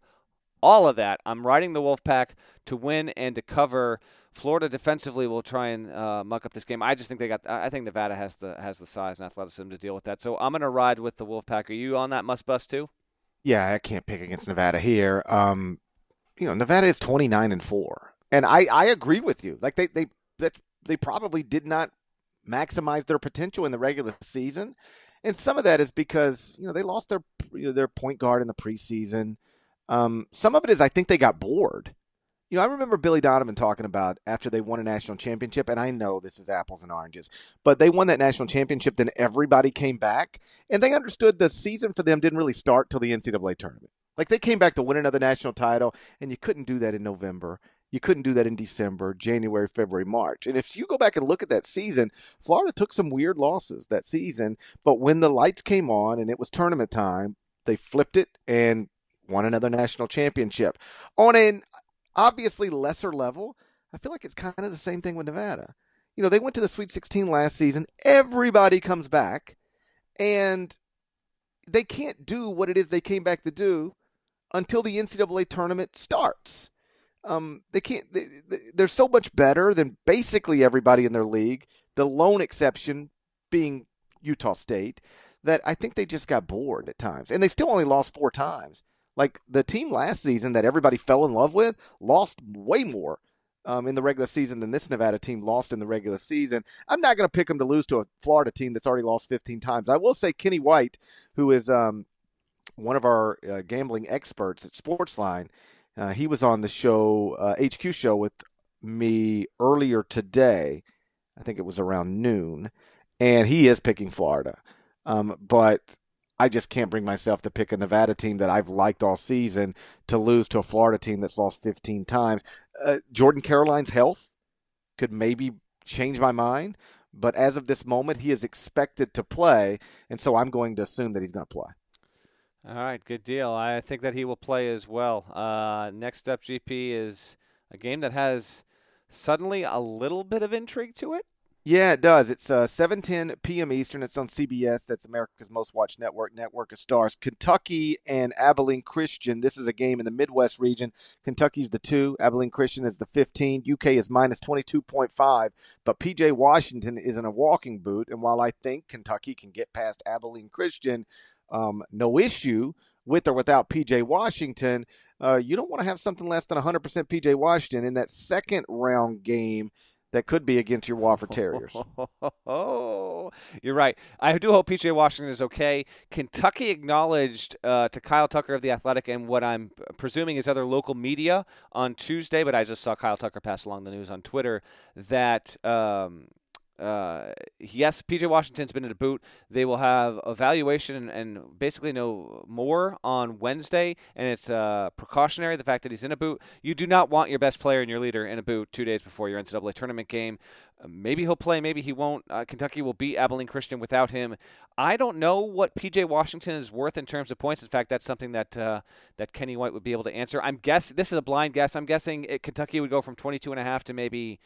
all of that. I'm riding the Wolfpack to win and to cover. Florida defensively will try and uh, muck up this game. I just think they got. I think Nevada has the has the size and athleticism to deal with that. So I'm going to ride with the Wolfpack. Are you on that must bust too? Yeah, I can't pick against Nevada here. Um, you know, Nevada is 29 and four, and I I agree with you. Like they they that they probably did not maximize their potential in the regular season, and some of that is because you know they lost their you know, their point guard in the preseason. Um, some of it is I think they got bored. You know, I remember Billy Donovan talking about after they won a national championship, and I know this is apples and oranges, but they won that national championship, then everybody came back, and they understood the season for them didn't really start till the NCAA tournament. Like they came back to win another national title, and you couldn't do that in November. You couldn't do that in December, January, February, March. And if you go back and look at that season, Florida took some weird losses that season, but when the lights came on and it was tournament time, they flipped it and won another national championship. On an obviously lesser level, I feel like it's kind of the same thing with Nevada. You know, they went to the Sweet 16 last season. Everybody comes back, and they can't do what it is they came back to do until the NCAA tournament starts. Um, they can't. They, they're so much better than basically everybody in their league. The lone exception being Utah State, that I think they just got bored at times, and they still only lost four times. Like the team last season that everybody fell in love with lost way more um, in the regular season than this Nevada team lost in the regular season. I'm not going to pick them to lose to a Florida team that's already lost 15 times. I will say Kenny White, who is um, one of our uh, gambling experts at Sportsline, uh, he was on the show, uh, HQ show, with me earlier today. I think it was around noon, and he is picking Florida. Um, but I just can't bring myself to pick a Nevada team that I've liked all season to lose to a Florida team that's lost 15 times. Uh, Jordan Caroline's health could maybe change my mind, but as of this moment, he is expected to play, and so I'm going to assume that he's going to play. All right, good deal. I think that he will play as well. Uh, next up, GP is a game that has suddenly a little bit of intrigue to it. Yeah, it does. It's uh, 7:10 p.m. Eastern. It's on CBS. That's America's Most Watched Network, Network of Stars. Kentucky and Abilene Christian. This is a game in the Midwest region. Kentucky's the two. Abilene Christian is the 15. UK is minus 22.5. But PJ Washington is in a walking boot. And while I think Kentucky can get past Abilene Christian, um, no issue with or without PJ Washington. Uh, you don't want to have something less than 100% PJ Washington in that second round game that could be against your Wofford Terriers. Oh, you're right. I do hope PJ Washington is okay. Kentucky acknowledged uh, to Kyle Tucker of the Athletic and what I'm presuming is other local media on Tuesday, but I just saw Kyle Tucker pass along the news on Twitter that. Um, uh, yes, PJ Washington's been in a boot. They will have evaluation and, and basically know more on Wednesday, and it's uh, precautionary the fact that he's in a boot. You do not want your best player and your leader in a boot two days before your NCAA tournament game. Uh, maybe he'll play, maybe he won't. Uh, Kentucky will beat Abilene Christian without him. I don't know what PJ Washington is worth in terms of points. In fact, that's something that uh, that Kenny White would be able to answer. I'm guess this is a blind guess. I'm guessing it, Kentucky would go from 22 and a half to maybe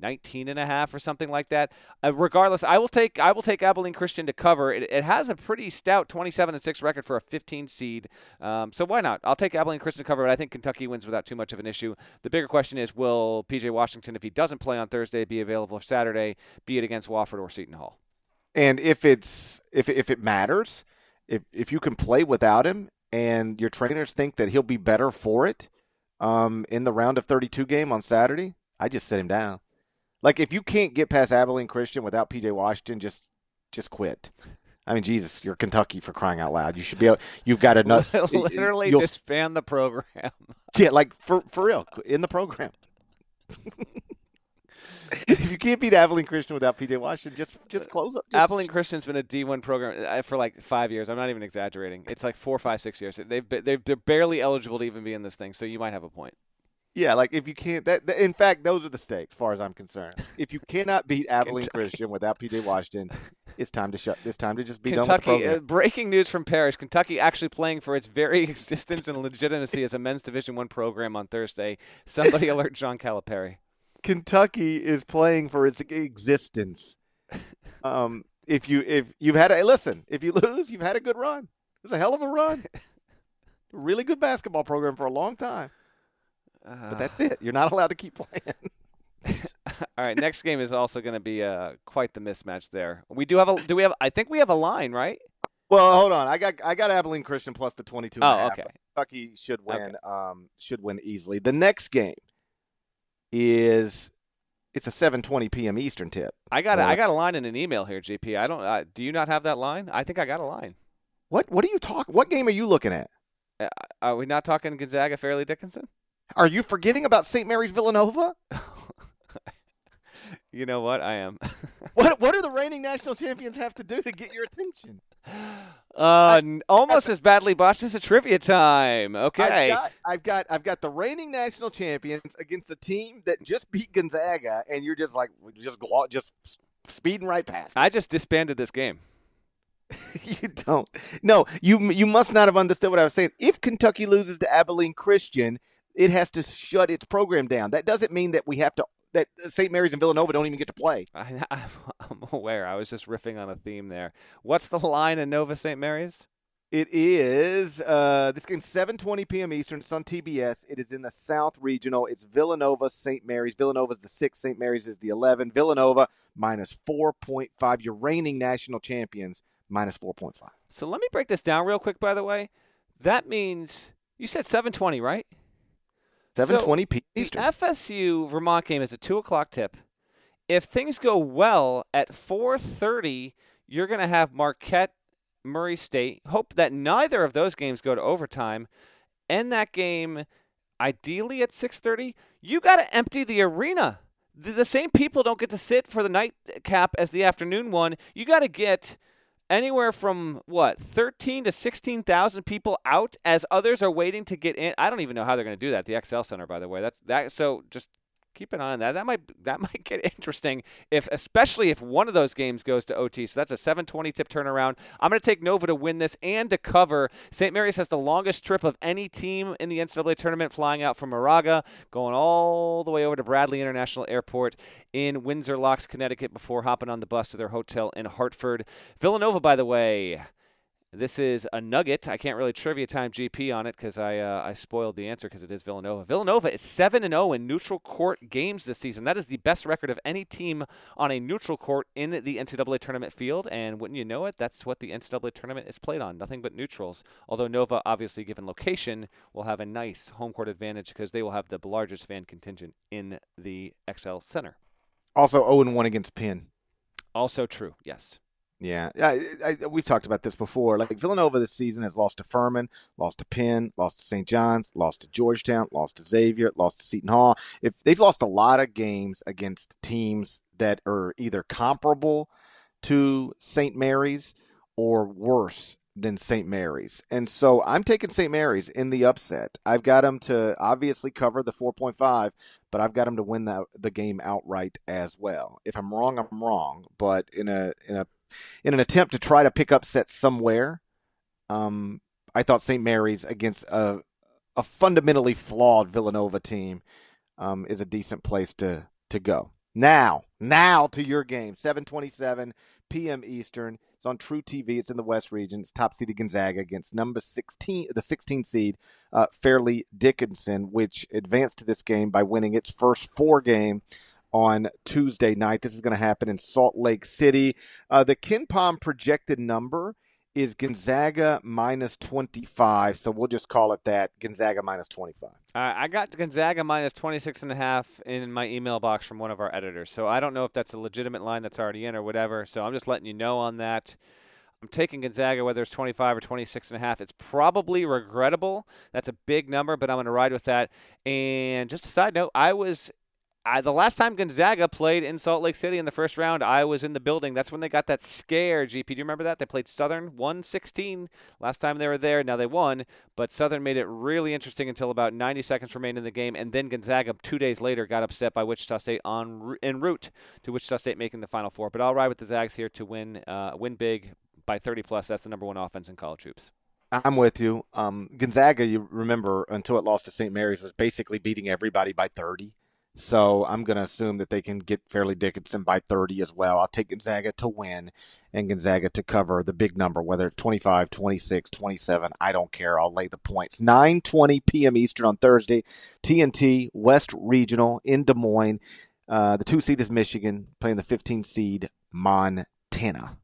19 and a half or something like that. Uh, regardless, I will take I will take Abilene Christian to cover. It, it has a pretty stout 27 and 6 record for a 15 seed. Um, so why not? I'll take Abilene Christian to cover, but I think Kentucky wins without too much of an issue. The bigger question is will PJ Washington if he doesn't play on Thursday be available Saturday, be it against Wofford or Seton Hall? And if it's if if it matters, if if you can play without him and your trainers think that he'll be better for it um, in the round of 32 game on Saturday, I just sit him down. Like if you can't get past Abilene Christian without PJ Washington, just just quit. I mean, Jesus, you're Kentucky for crying out loud. You should be able. You've got enough. Literally disband the program. yeah, like for for real in the program. if you can't beat Abilene Christian without PJ Washington, just just close up. Just, Abilene Christian's been a D1 program uh, for like five years. I'm not even exaggerating. It's like four, five, six years. They've they've they're barely eligible to even be in this thing. So you might have a point. Yeah, like if you can't, that, that, in fact, those are the stakes, as far as I'm concerned. If you cannot beat Abilene Christian without PJ Washington, it's time to shut. It's time to just be Kentucky, done with the. Uh, breaking news from Parrish: Kentucky actually playing for its very existence and legitimacy as a men's Division One program on Thursday. Somebody alert John Calipari. Kentucky is playing for its existence. Um, if you if you've had a listen, if you lose, you've had a good run. It was a hell of a run. really good basketball program for a long time. Uh, but that's it. You're not allowed to keep playing. All right, next game is also going to be uh, quite the mismatch there. We do have a do we have I think we have a line, right? Well, hold on. I got I got Abilene Christian plus the 22 Oh, okay. Kentucky should win okay. um should win easily. The next game is it's a 7:20 p.m. Eastern tip. I got a, I got a line in an email here, GP. I don't uh, do you not have that line? I think I got a line. What what are you talking? What game are you looking at? Uh, are we not talking Gonzaga Fairleigh Dickinson? Are you forgetting about St. Mary's Villanova? you know what? I am. what What do the reigning national champions have to do to get your attention? Uh, I, almost as badly botched as a trivia time. Okay, I've got, I've got, I've got the reigning national champions against a team that just beat Gonzaga, and you're just like just just speeding right past. I just disbanded this game. you don't. No, you you must not have understood what I was saying. If Kentucky loses to Abilene Christian, it has to shut its program down. That doesn't mean that we have to that St. Mary's and Villanova don't even get to play. I, am aware. I was just riffing on a theme there. What's the line in Nova St. Mary's? It is uh, this game 7:20 p.m. Eastern. It's on TBS. It is in the South Regional. It's Villanova St. Mary's. Villanova's the six. St. Mary's is the eleven. Villanova minus 4.5. Your reigning national champions minus 4.5. So let me break this down real quick. By the way, that means you said 7:20, right? Seven twenty p. Eastern. The FSU Vermont game is a two o'clock tip. If things go well at four thirty, you're going to have Marquette, Murray State. Hope that neither of those games go to overtime. End that game ideally at six thirty. You got to empty the arena. The, the same people don't get to sit for the nightcap as the afternoon one. You got to get anywhere from what 13 to 16,000 people out as others are waiting to get in. I don't even know how they're going to do that. The XL Center, by the way, that's that. So just keep an eye on that. That might that might get interesting if, especially if one of those games goes to OT. So that's a 7:20 tip turnaround. I'm going to take Nova to win this and to cover. St. Mary's has the longest trip of any team in the NCAA tournament, flying out from Moraga, going all the way over to Bradley International Airport in Windsor Locks, Connecticut, before hopping on the bus to their hotel in Hartford. Villanova, by the way. This is a nugget. I can't really trivia time GP on it because I uh, I spoiled the answer because it is Villanova. Villanova is seven and zero oh in neutral court games this season. That is the best record of any team on a neutral court in the NCAA tournament field. And wouldn't you know it, that's what the NCAA tournament is played on. Nothing but neutrals. Although Nova, obviously given location, will have a nice home court advantage because they will have the largest fan contingent in the XL Center. Also 0 1 against Penn. Also true. Yes. Yeah, I, I, we've talked about this before. Like Villanova this season has lost to Furman, lost to Penn, lost to St. John's, lost to Georgetown, lost to Xavier, lost to Seton Hall. If they've lost a lot of games against teams that are either comparable to St. Mary's or worse than St. Mary's. And so I'm taking St. Mary's in the upset. I've got them to obviously cover the 4.5, but I've got them to win the, the game outright as well. If I'm wrong, I'm wrong. But in a in a in an attempt to try to pick up sets somewhere, um, I thought St. Mary's against a a fundamentally flawed Villanova team um, is a decent place to to go. Now, now to your game, 727 p.m. Eastern. It's on truTV. It's in the West region. It's top seeded Gonzaga against number 16, the 16 seed, uh, Fairleigh Dickinson, which advanced to this game by winning its first four game on Tuesday night. This is going to happen in Salt Lake City. Uh, the KenPom projected number is Gonzaga minus 25. So we'll just call it that Gonzaga minus 25. I got Gonzaga minus 26 and a half in my email box from one of our editors. So I don't know if that's a legitimate line that's already in or whatever. So I'm just letting you know on that. I'm taking Gonzaga whether it's 25 or 26 and a half. It's probably regrettable. That's a big number, but I'm going to ride with that. And just a side note, I was I, the last time Gonzaga played in Salt Lake City in the first round, I was in the building. That's when they got that scare. GP, do you remember that? They played Southern 116 last time they were there. Now they won, but Southern made it really interesting until about 90 seconds remained in the game, and then Gonzaga two days later got upset by Wichita State on en route to Wichita State making the Final Four. But I'll ride with the Zags here to win, uh, win big by 30 plus. That's the number one offense in college hoops. I'm with you. Um, Gonzaga, you remember, until it lost to St. Mary's, was basically beating everybody by 30. So I'm going to assume that they can get Fairleigh Dickinson by 30 as well. I'll take Gonzaga to win and Gonzaga to cover the big number, whether it's 25, 26, 27. I don't care. I'll lay the points. 9:20 p.m. Eastern on Thursday. TNT West Regional in Des Moines. Uh, the two seed is Michigan playing the 15 seed Montana.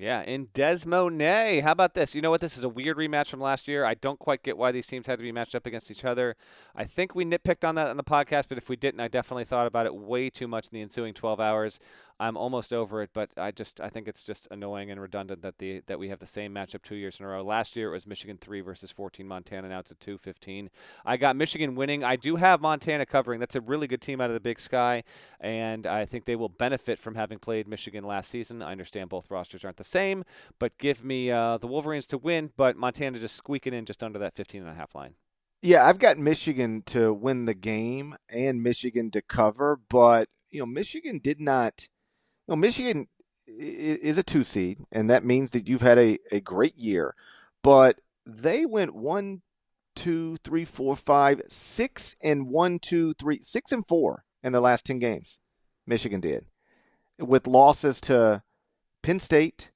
Yeah, in Des Moines. How about this? You know what? This is a weird rematch from last year. I don't quite get why these teams had to be matched up against each other. I think we nitpicked on that on the podcast, but if we didn't, I definitely thought about it way too much in the ensuing 12 hours. I'm almost over it, but I just I think it's just annoying and redundant that the that we have the same matchup two years in a row. Last year it was Michigan three versus 14 Montana. Now it's a 2-15. I got Michigan winning. I do have Montana covering. That's a really good team out of the Big Sky, and I think they will benefit from having played Michigan last season. I understand both rosters aren't the same, but give me uh, the Wolverines to win, but Montana just squeaking in just under that 15 and a half line. Yeah, I've got Michigan to win the game and Michigan to cover, but you know Michigan did not know, Michigan is a two seed, and that means that you've had a, a great year. But they went one, two, three, four, five, six, and one, two, three, six and four in the last ten games. Michigan did, with losses to Penn State,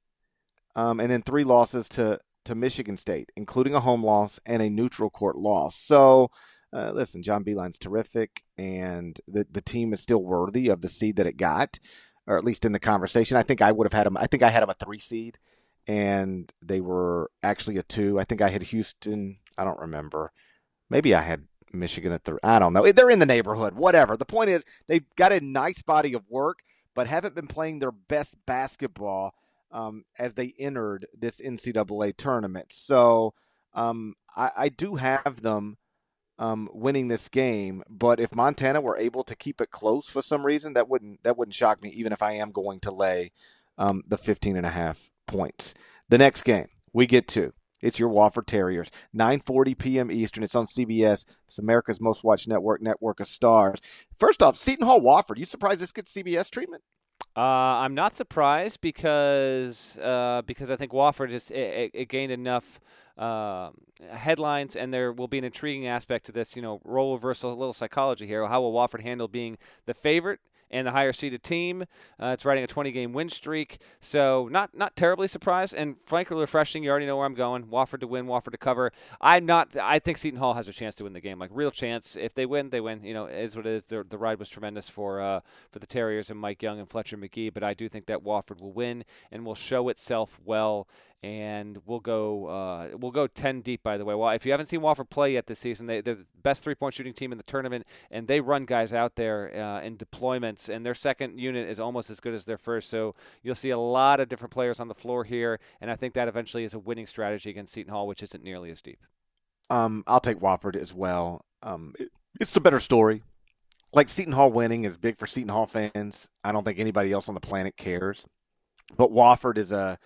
um, and then three losses to to Michigan State, including a home loss and a neutral court loss. So. Uh, listen, John Beilein's terrific, and the the team is still worthy of the seed that it got or at least in the conversation. I think I would have had them. I think I had them a three seed, and they were actually a two. I think I had Houston. I don't remember. Maybe I had Michigan at three. I don't know. They're in the neighborhood. Whatever. The point is, they've got a nice body of work, but haven't been playing their best basketball um, as they entered this NCAA tournament. So um, I, I do have them um, winning this game. But if Montana were able to keep it close for some reason, that wouldn't that wouldn't shock me, even if I am going to lay um, the 15 and a half points. The next game we get to. It's your Wofford Terriers, 9:40 p.m. Eastern. It's on CBS. It's America's most watched network, network of stars. First off, Seton Hall Wofford. You surprised this gets CBS treatment? Uh, I'm not surprised because uh, because I think Wofford just it, it gained enough uh, headlines, and there will be an intriguing aspect to this. You know, role reversal, a little psychology here. How will Wofford handle being the favorite and the higher seeded team. Uh, it's riding a 20 game win streak, so not not terribly surprised and frankly refreshing. You already know where I'm going. Wofford to win, Wofford to cover. I'm not. I think Seton Hall has a chance to win the game, like real chance. If they win, they win. You know, is what it is. The, the ride was tremendous for uh, for the Terriers and Mike Young and Fletcher Magee, but I do think that Wofford will win and will show itself well and we'll go uh, we'll go 10 deep by the way. Well if you haven't seen Wofford play yet this season they, are the best three-point shooting team in the tournament and they run guys out there uh, in deployments and their second unit is almost as good as their first. So you'll see a lot of different players on the floor here and I think that eventually is a winning strategy against Seton Hall which isn't nearly as deep. Um, I'll take Wofford as well. Um, it's a better story. Like Seton Hall winning is big for Seton Hall fans. I don't think anybody else on the planet cares. But Wofford is a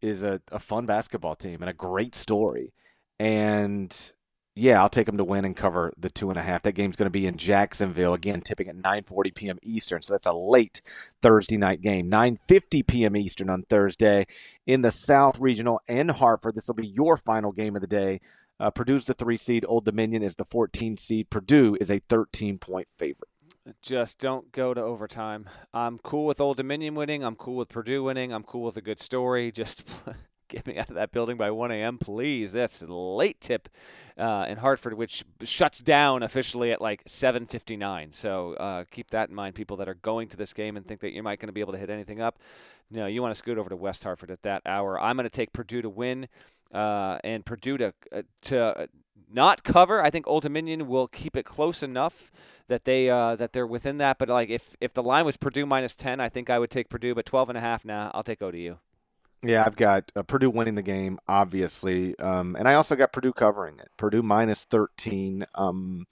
is a, a fun basketball team and a great story. And yeah, I'll take them to win and cover the two and a half. That game's going to be in Jacksonville again, tipping at 9:40 p.m. Eastern. So that's a late Thursday night game. 9:50 p.m. Eastern on Thursday in the South Regional in Hartford. This will be your final game of the day. Uh, Purdue's the three seed. Old Dominion is the 14 seed. Purdue is a 13 point favorite. Just don't go to overtime. I'm cool with Old Dominion winning. I'm cool with Purdue winning. I'm cool with a good story. Just get me out of that building by 1 a.m., please. That's a late tip uh, in Hartford, which shuts down officially at like 7:59. So uh, keep that in mind, people that are going to this game and think that you're not going to be able to hit anything up. No, you want to scoot over to West Hartford at that hour. I'm going to take Purdue to win uh, and Purdue to uh, to not cover. I think Old Dominion will keep it close enough that they uh, that they're within that. But like if if the line was Purdue minus ten, I think I would take Purdue. But 12 and a half now, nah, I'll take ODU. Yeah, I've got uh, Purdue winning the game, obviously, um, and I also got Purdue covering it. Purdue minus 13. Um,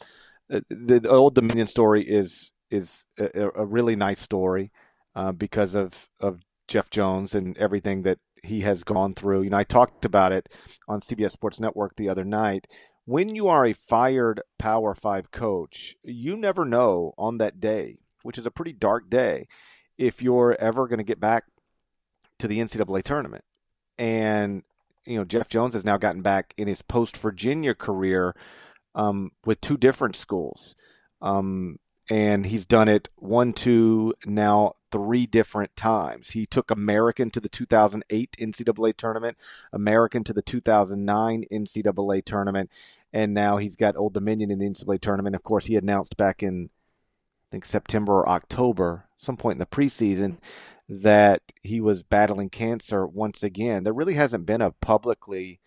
uh, the, the, Old Dominion story is is a, a really nice story uh, because of of Jeff Jones and everything that he has gone through. You know, I talked about it on CBS Sports Network the other night when you are a fired Power Five coach, you never know on that day, which is a pretty dark day, if you're ever going to get back to the NCAA tournament. And, you know, Jeff Jones has now gotten back in his post Virginia career um, with two different schools. Um, and he's done it one, two, now three different times. He took American to the 2008 NCAA tournament, American to the 2009 NCAA tournament, and now he's got Old Dominion in the NCAA tournament. Of course, he announced back in I think September or October, some point in the preseason, that he was battling cancer once again. There really hasn't been a publicly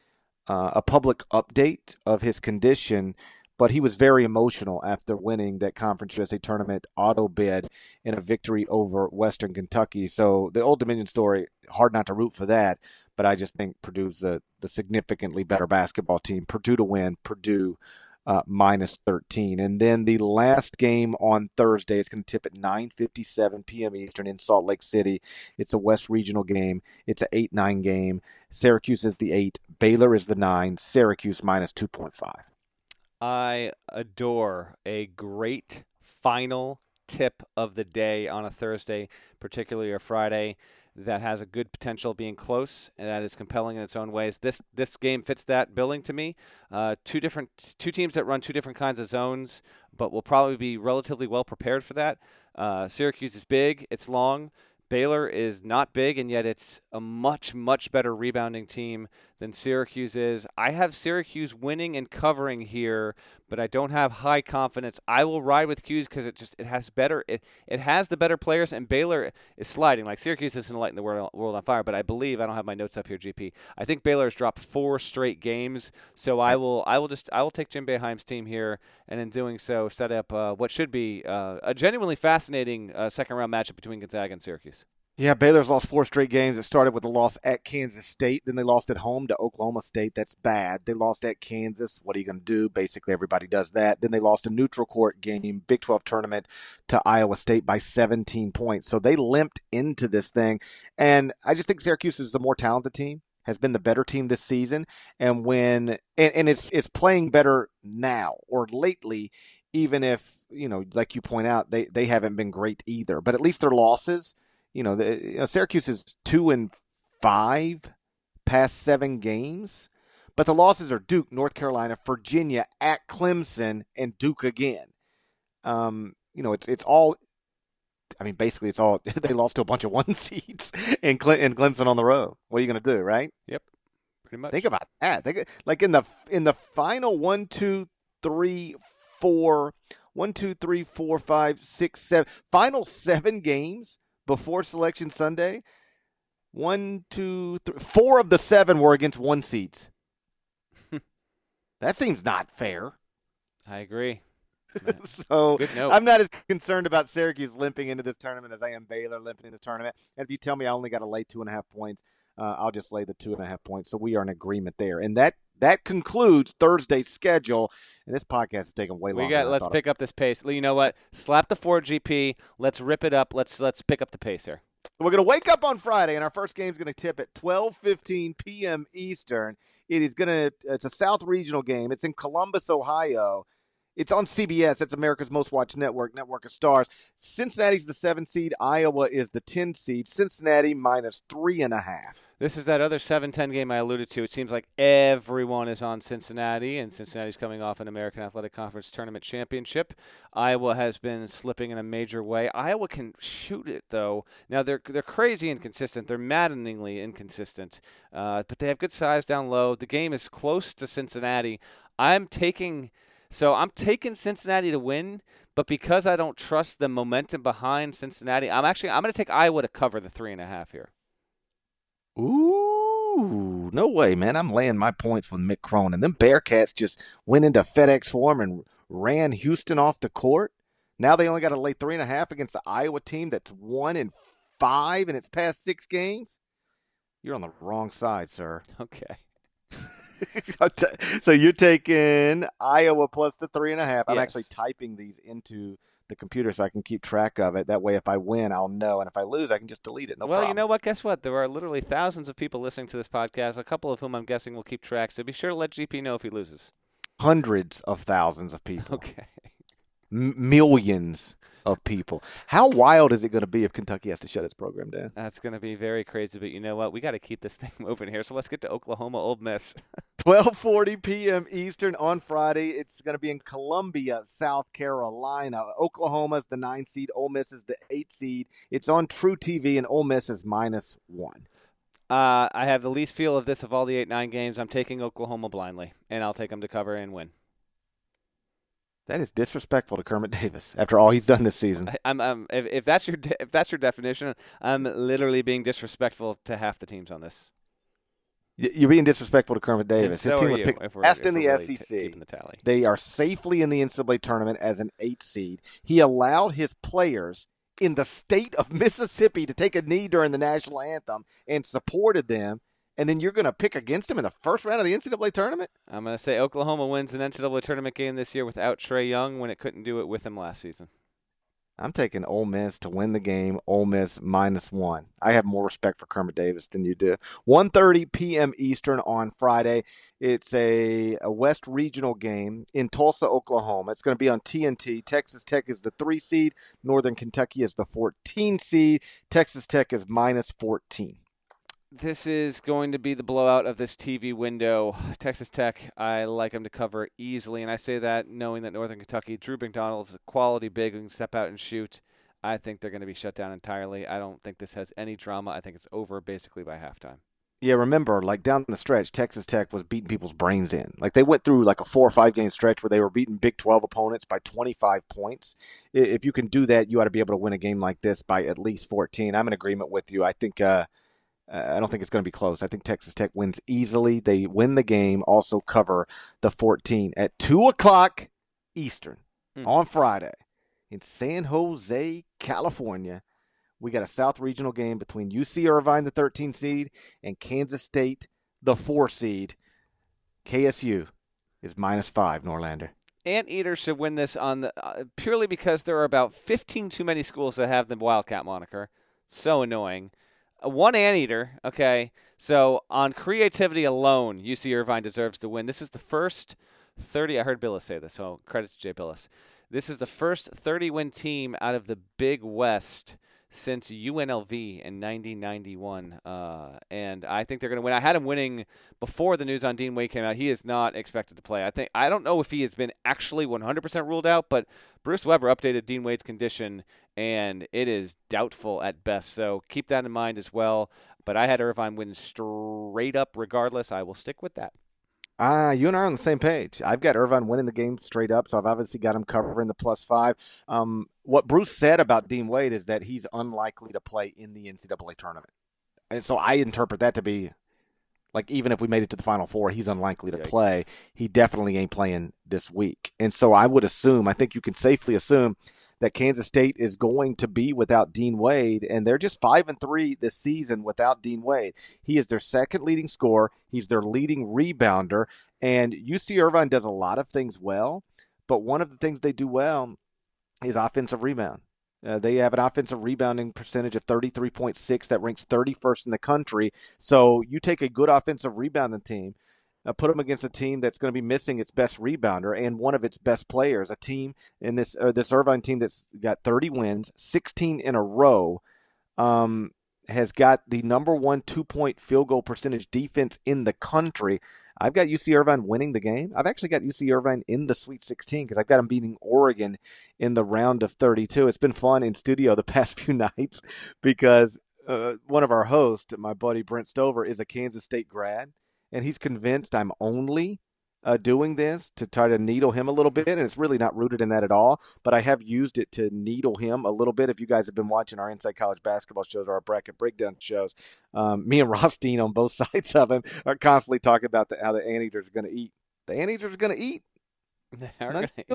uh, a public update of his condition but he was very emotional after winning that Conference USA tournament auto bid in a victory over Western Kentucky. So the Old Dominion story, hard not to root for that, but I just think Purdue's the, the significantly better basketball team. Purdue to win, Purdue uh, minus 13. And then the last game on Thursday, it's going to tip at 9.57 p.m. Eastern in Salt Lake City. It's a West Regional game. It's an 8-9 game. Syracuse is the 8. Baylor is the 9. Syracuse minus 2.5. I adore a great final tip of the day on a Thursday, particularly a Friday, that has a good potential of being close and that is compelling in its own ways. This this game fits that billing to me. Uh, two different two teams that run two different kinds of zones, but will probably be relatively well prepared for that. Uh, Syracuse is big, it's long. Baylor is not big, and yet it's a much, much better rebounding team than Syracuse is. I have Syracuse winning and covering here, but I don't have high confidence. I will ride with Cuse because it just it has better it, it has the better players, and Baylor is sliding. Like Syracuse isn't lighting the world, world on fire, but I believe I don't have my notes up here, GP. I think Baylor has dropped four straight games, so I will I will just I will take Jim Boeheim's team here, and in doing so, set up uh, what should be uh, a genuinely fascinating uh, second round matchup between Gonzaga and Syracuse. Yeah, Baylor's lost four straight games. It started with a loss at Kansas State. Then they lost at home to Oklahoma State. That's bad. They lost at Kansas. What are you going to do? Basically, everybody does that. Then they lost a neutral court game, Big 12 tournament, to Iowa State by 17 points. So they limped into this thing. And I just think Syracuse is the more talented team, has been the better team this season. And when, and, and it's, it's playing better now or lately, even if, you know, like you point out, they, they haven't been great either. But at least their losses – you know, the, you know, Syracuse is two and five past seven games, but the losses are Duke, North Carolina, Virginia, at Clemson, and Duke again. Um, you know, it's it's all. I mean, basically, it's all they lost to a bunch of one seeds and Cle- and Clemson on the road. What are you going to do, right? Yep, pretty much. Think about that. Think like in the in the final one, two, three, four, one, two, three, four, five, six, seven, final seven games before Selection Sunday, one, two, three, four of the seven were against one seeds. that seems not fair. I agree. so I'm not as concerned about Syracuse limping into this tournament as I am Baylor limping into this tournament. And if you tell me I only got to lay two and a half points, uh, I'll just lay the two and a half points. So we are in agreement there. And that that concludes Thursday's schedule. And this podcast is taking way We longer. got. than Let's it pick up this pace. You know what? Slap the four GP. Let's rip it up. Let's let's pick up the pace here. We're going to wake up on Friday, and our first game is going to tip at 12:15 p.m. Eastern. It is going to. It's a South Regional game. It's in Columbus, Ohio. It's on CBS. That's America's most watched network, Network of Stars. Cincinnati's the seven seed. Iowa is the ten seed. Cincinnati minus three and a half. This is that other 7-10 game I alluded to. It seems like everyone is on Cincinnati, and Cincinnati's coming off an American Athletic Conference tournament championship. Iowa has been slipping in a major way. Iowa can shoot it though. Now they're they're crazy inconsistent. They're maddeningly inconsistent, uh, but they have good size down low. The game is close to Cincinnati. I'm taking. So I'm taking Cincinnati to win, but because I don't trust the momentum behind Cincinnati, I'm actually I'm going to take Iowa to cover the three and a half here. Ooh, no way, man! I'm laying my points with Mick Cronin. Them Bearcats just went into FedEx Forum and ran Houston off the court. Now they only got to lay three and a half against the Iowa team that's one in five in its past six games. You're on the wrong side, sir. Okay. so you're taking Iowa plus the three and a half. I'm Yes. actually typing these into the computer so I can keep track of it. That way, if I win, I'll know, and if I lose, I can just delete it. No well, problem. you know what? Guess what? There are literally thousands of people listening to this podcast, a couple of whom I'm guessing will keep track. So be sure to let GP know if he loses. hundreds of thousands of people, Okay. M- millions of people. How wild is it going to be if Kentucky has to shut its program down? That's going to be very crazy, but you know what? We got to keep this thing moving here. So let's get to Oklahoma Ole Miss. 12:40 p.m. Eastern on Friday. It's going to be in Columbia, South Carolina. Oklahoma's the nine seed. Ole Miss is the eight seed. It's on truTV, and Ole Miss is minus one. Uh, I have the least feel of this of all the 8 9 games. I'm taking Oklahoma blindly, and I'll take them to cover and win. That is disrespectful to Kermit Davis after all he's done this season. I, I'm, I'm if, if that's your de- if that's your definition, I'm literally being disrespectful to half the teams on this. You're being disrespectful to Kermit Davis. His team was picked if we're- in the really SEC. keeping the. They are safely in the NCAA tournament as an eight seed. He allowed his players in the state of Mississippi to take a knee during the national anthem and supported them. And then you're going to pick against him in the first round of the NCAA tournament? I'm going to say Oklahoma wins an NCAA tournament game this year without Trae Young when it couldn't do it with him last season. I'm taking Ole Miss to win the game. Ole Miss minus one. I have more respect for Kermit Davis than you do. 1:30 p.m. Eastern on Friday. It's a, a West Regional game in Tulsa, Oklahoma. It's going to be on TNT. Texas Tech is the three seed. Northern Kentucky is the 14 seed. Texas Tech is minus 14. This is going to be the blowout of this TV window. Texas Tech, I like them to cover easily, and I say that knowing that Northern Kentucky, Drew McDonald's a quality big who can step out and shoot. I think they're going to be shut down entirely. I don't think this has any drama. I think it's over basically by halftime. Yeah, remember, like down the stretch, Texas Tech was beating people's brains in. Like they went through like a four or five game stretch where they were beating Big 12 opponents by 25 points. If you can do that, you ought to be able to win a game like this by at least 14. I'm in agreement with you. I think, uh, uh, I don't think it's going to be close. I think Texas Tech wins easily. They win the game, also cover the 14 at 2 o'clock Eastern Hmm. on Friday in San Jose, California. We got a South Regional game between UC Irvine, the 13 seed, and Kansas State, the 4 seed. KSU is minus 5, Norlander. Anteater should win this on the, uh, purely because there are about 15 too many schools that have the Wildcat moniker. So annoying. One Anteater, okay. So on creativity alone, UC Irvine deserves to win. This is the first 30. I heard Bilas say this, so credit to Jay Bilas. This is the first 30 win team out of the Big West since UNLV in 1991. Uh, and I think they're going to win. I had him winning before the news on Dean Wade came out. He is not expected to play. I think I don't know if he has been actually 100% ruled out, but Bruce Weber updated Dean Wade's condition, and it is doubtful at best. So keep that in mind as well. But I had Irvine win straight up regardless. I will stick with that. Ah, you and I are on the same page. I've got Irvine winning the game straight up, so I've obviously got him covering the plus five. Um, what Bruce said about Dean Wade is that he's unlikely to play in the NCAA tournament. and so I interpret that to be like even if we made it to the final four, he's unlikely to Yikes. play. He definitely ain't playing this week. And so I would assume, I think you can safely assume that Kansas State is going to be without Dean Wade, and they're just five and three this season without Dean Wade. He is their second leading scorer. He's their leading rebounder, and UC Irvine does a lot of things well, but one of the things they do well is offensive rebound. Uh, they have an offensive rebounding percentage of 33.6 that ranks 31st in the country. So you take a good offensive rebounding team, uh, put them against a team that's going to be missing its best rebounder and one of its best players, a team in this uh, this Irvine team that's got 30 wins, 16 in a row, um, has got the number one two point field goal percentage defense in the country. I've got UC Irvine winning the game. I've actually got UC Irvine in the Sweet 16 because I've got them beating Oregon in the round of 32. It's been fun in studio the past few nights because uh, one of our hosts, my buddy Brent Stover, is a Kansas State grad, and he's convinced I'm only uh, doing this to try to needle him a little bit, and it's really not rooted in that at all. But I have used it to needle him a little bit. If you guys have been watching our Inside College basketball shows or our bracket breakdown shows, um, me and Ross Dean on both sides of him are constantly talking about the, how the anteaters are going to eat. The anteaters are going to eat. Nothing,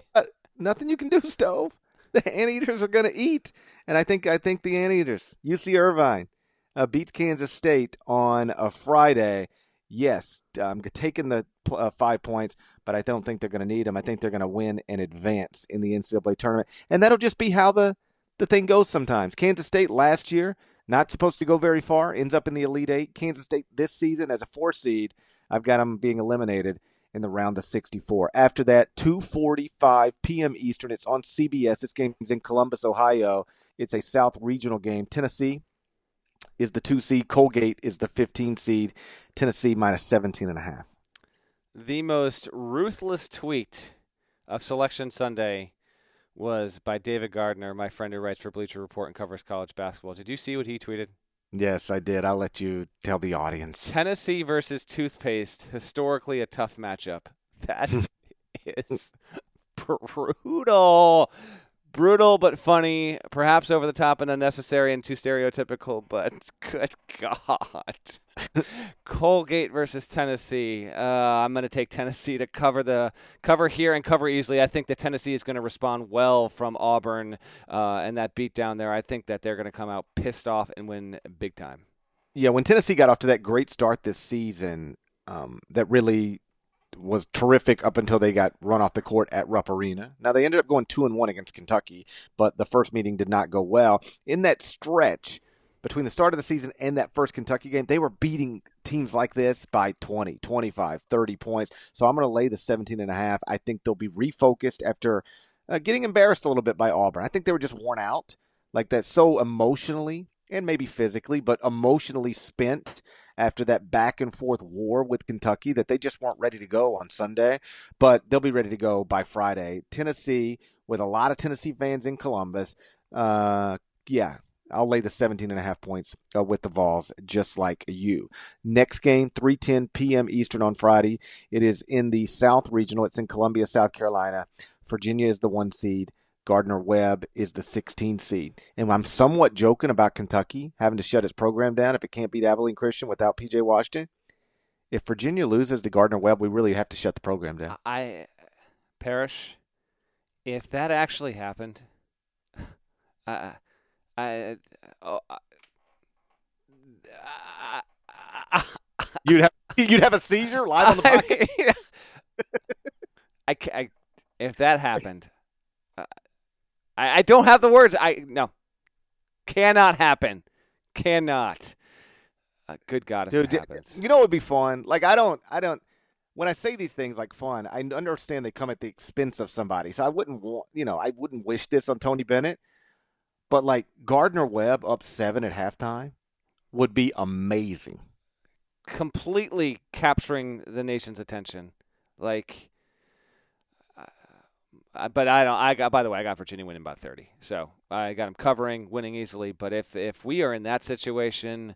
nothing you can do, Stove. The anteaters are going to eat, and I think I think the anteaters. UC Irvine uh, beats Kansas State on a Friday. Yes, I'm taking the uh, five points, but I don't think they're going to need them. I think they're going to win and advance in the NCAA tournament, and that'll just be how the the thing goes. Sometimes Kansas State last year not supposed to go very far, ends up in the Elite Eight. Kansas State this season as a four seed, I've got them being eliminated in the round of 64. After that, 2:45 p.m. Eastern. It's on CBS. This game is in Columbus, Ohio. It's a South Regional game. Tennessee is the two seed. Colgate is the 15 seed. Tennessee minus 17 and a half. The most ruthless tweet of Selection Sunday was by David Gardner, my friend who writes for Bleacher Report and covers college basketball. Did you see what he tweeted? Yes, I did. I'll let you tell the audience. Tennessee versus toothpaste, historically a tough matchup. That is brutal. Brutal but funny, perhaps over the top and unnecessary and too stereotypical, but good God. Colgate versus Tennessee. Uh, I'm going to take Tennessee to cover the cover here and cover easily. I think that Tennessee is going to respond well from Auburn uh, and that beat down there. I think that they're going to come out pissed off and win big time. Yeah, when Tennessee got off to that great start this season, um, that really was terrific up until they got run off the court at Rupp Arena. Now they ended up going two and one against Kentucky, but the first meeting did not go well. In that stretch between the start of the season and that first Kentucky game, they were beating teams like this by 20, 25, 30 points. So I'm going to lay the 17 and a half. I think they'll be refocused after uh, getting embarrassed a little bit by Auburn. I think they were just worn out like that so emotionally and maybe physically, but emotionally spent after that back and forth war with Kentucky that they just weren't ready to go on Sunday, but they'll be ready to go by Friday. Tennessee, with a lot of Tennessee fans in Columbus, uh, yeah, I'll lay the 17 and a half points uh, with the Vols, just like you. Next game, 3:10 p.m. Eastern on Friday. It is in the South Regional. It's in Columbia, South Carolina. Virginia is the one seed. Gardner Webb is the 16 seed. And I'm somewhat joking about Kentucky having to shut its program down if it can't beat Abilene Christian without PJ Washington. If Virginia loses to Gardner Webb, we really have to shut the program down. I, Parrish, if that actually happened, I, I, oh, I, I, You'd have you'd have a seizure live on the I, podcast. I, I- if that happened, I, I don't have the words. I no, cannot happen, cannot. Uh, good God, if Dude, it d- you know what would be fun? Like I don't, I don't. When I say these things like fun, I understand they come at the expense of somebody. So I wouldn't want, you know, I wouldn't wish this on Tony Bennett. But like Gardner Webb up seven at halftime would be amazing. completely capturing the nation's attention. Like, but I don't. I got. By the way, I got Virginia winning by 30. So I got them covering, winning easily. But if if we are in that situation,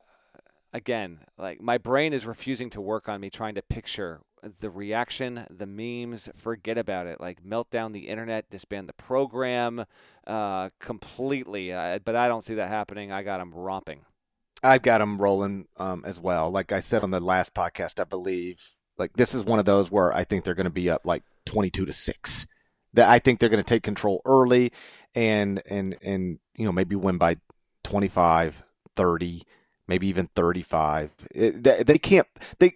uh, again, like my brain is refusing to work on me trying to picture the reaction, the memes. Forget about it. Like melt down the internet, disband the program, uh, completely. Uh, but I don't see that happening. I got them romping. I've got them rolling um, as well. Like I said on the last podcast, I believe like this is one of those where I think they're going to be up like twenty-two to six. That I think they're going to take control early, and and and you know maybe win by 25, 30, maybe even thirty-five. It, they, they can't they.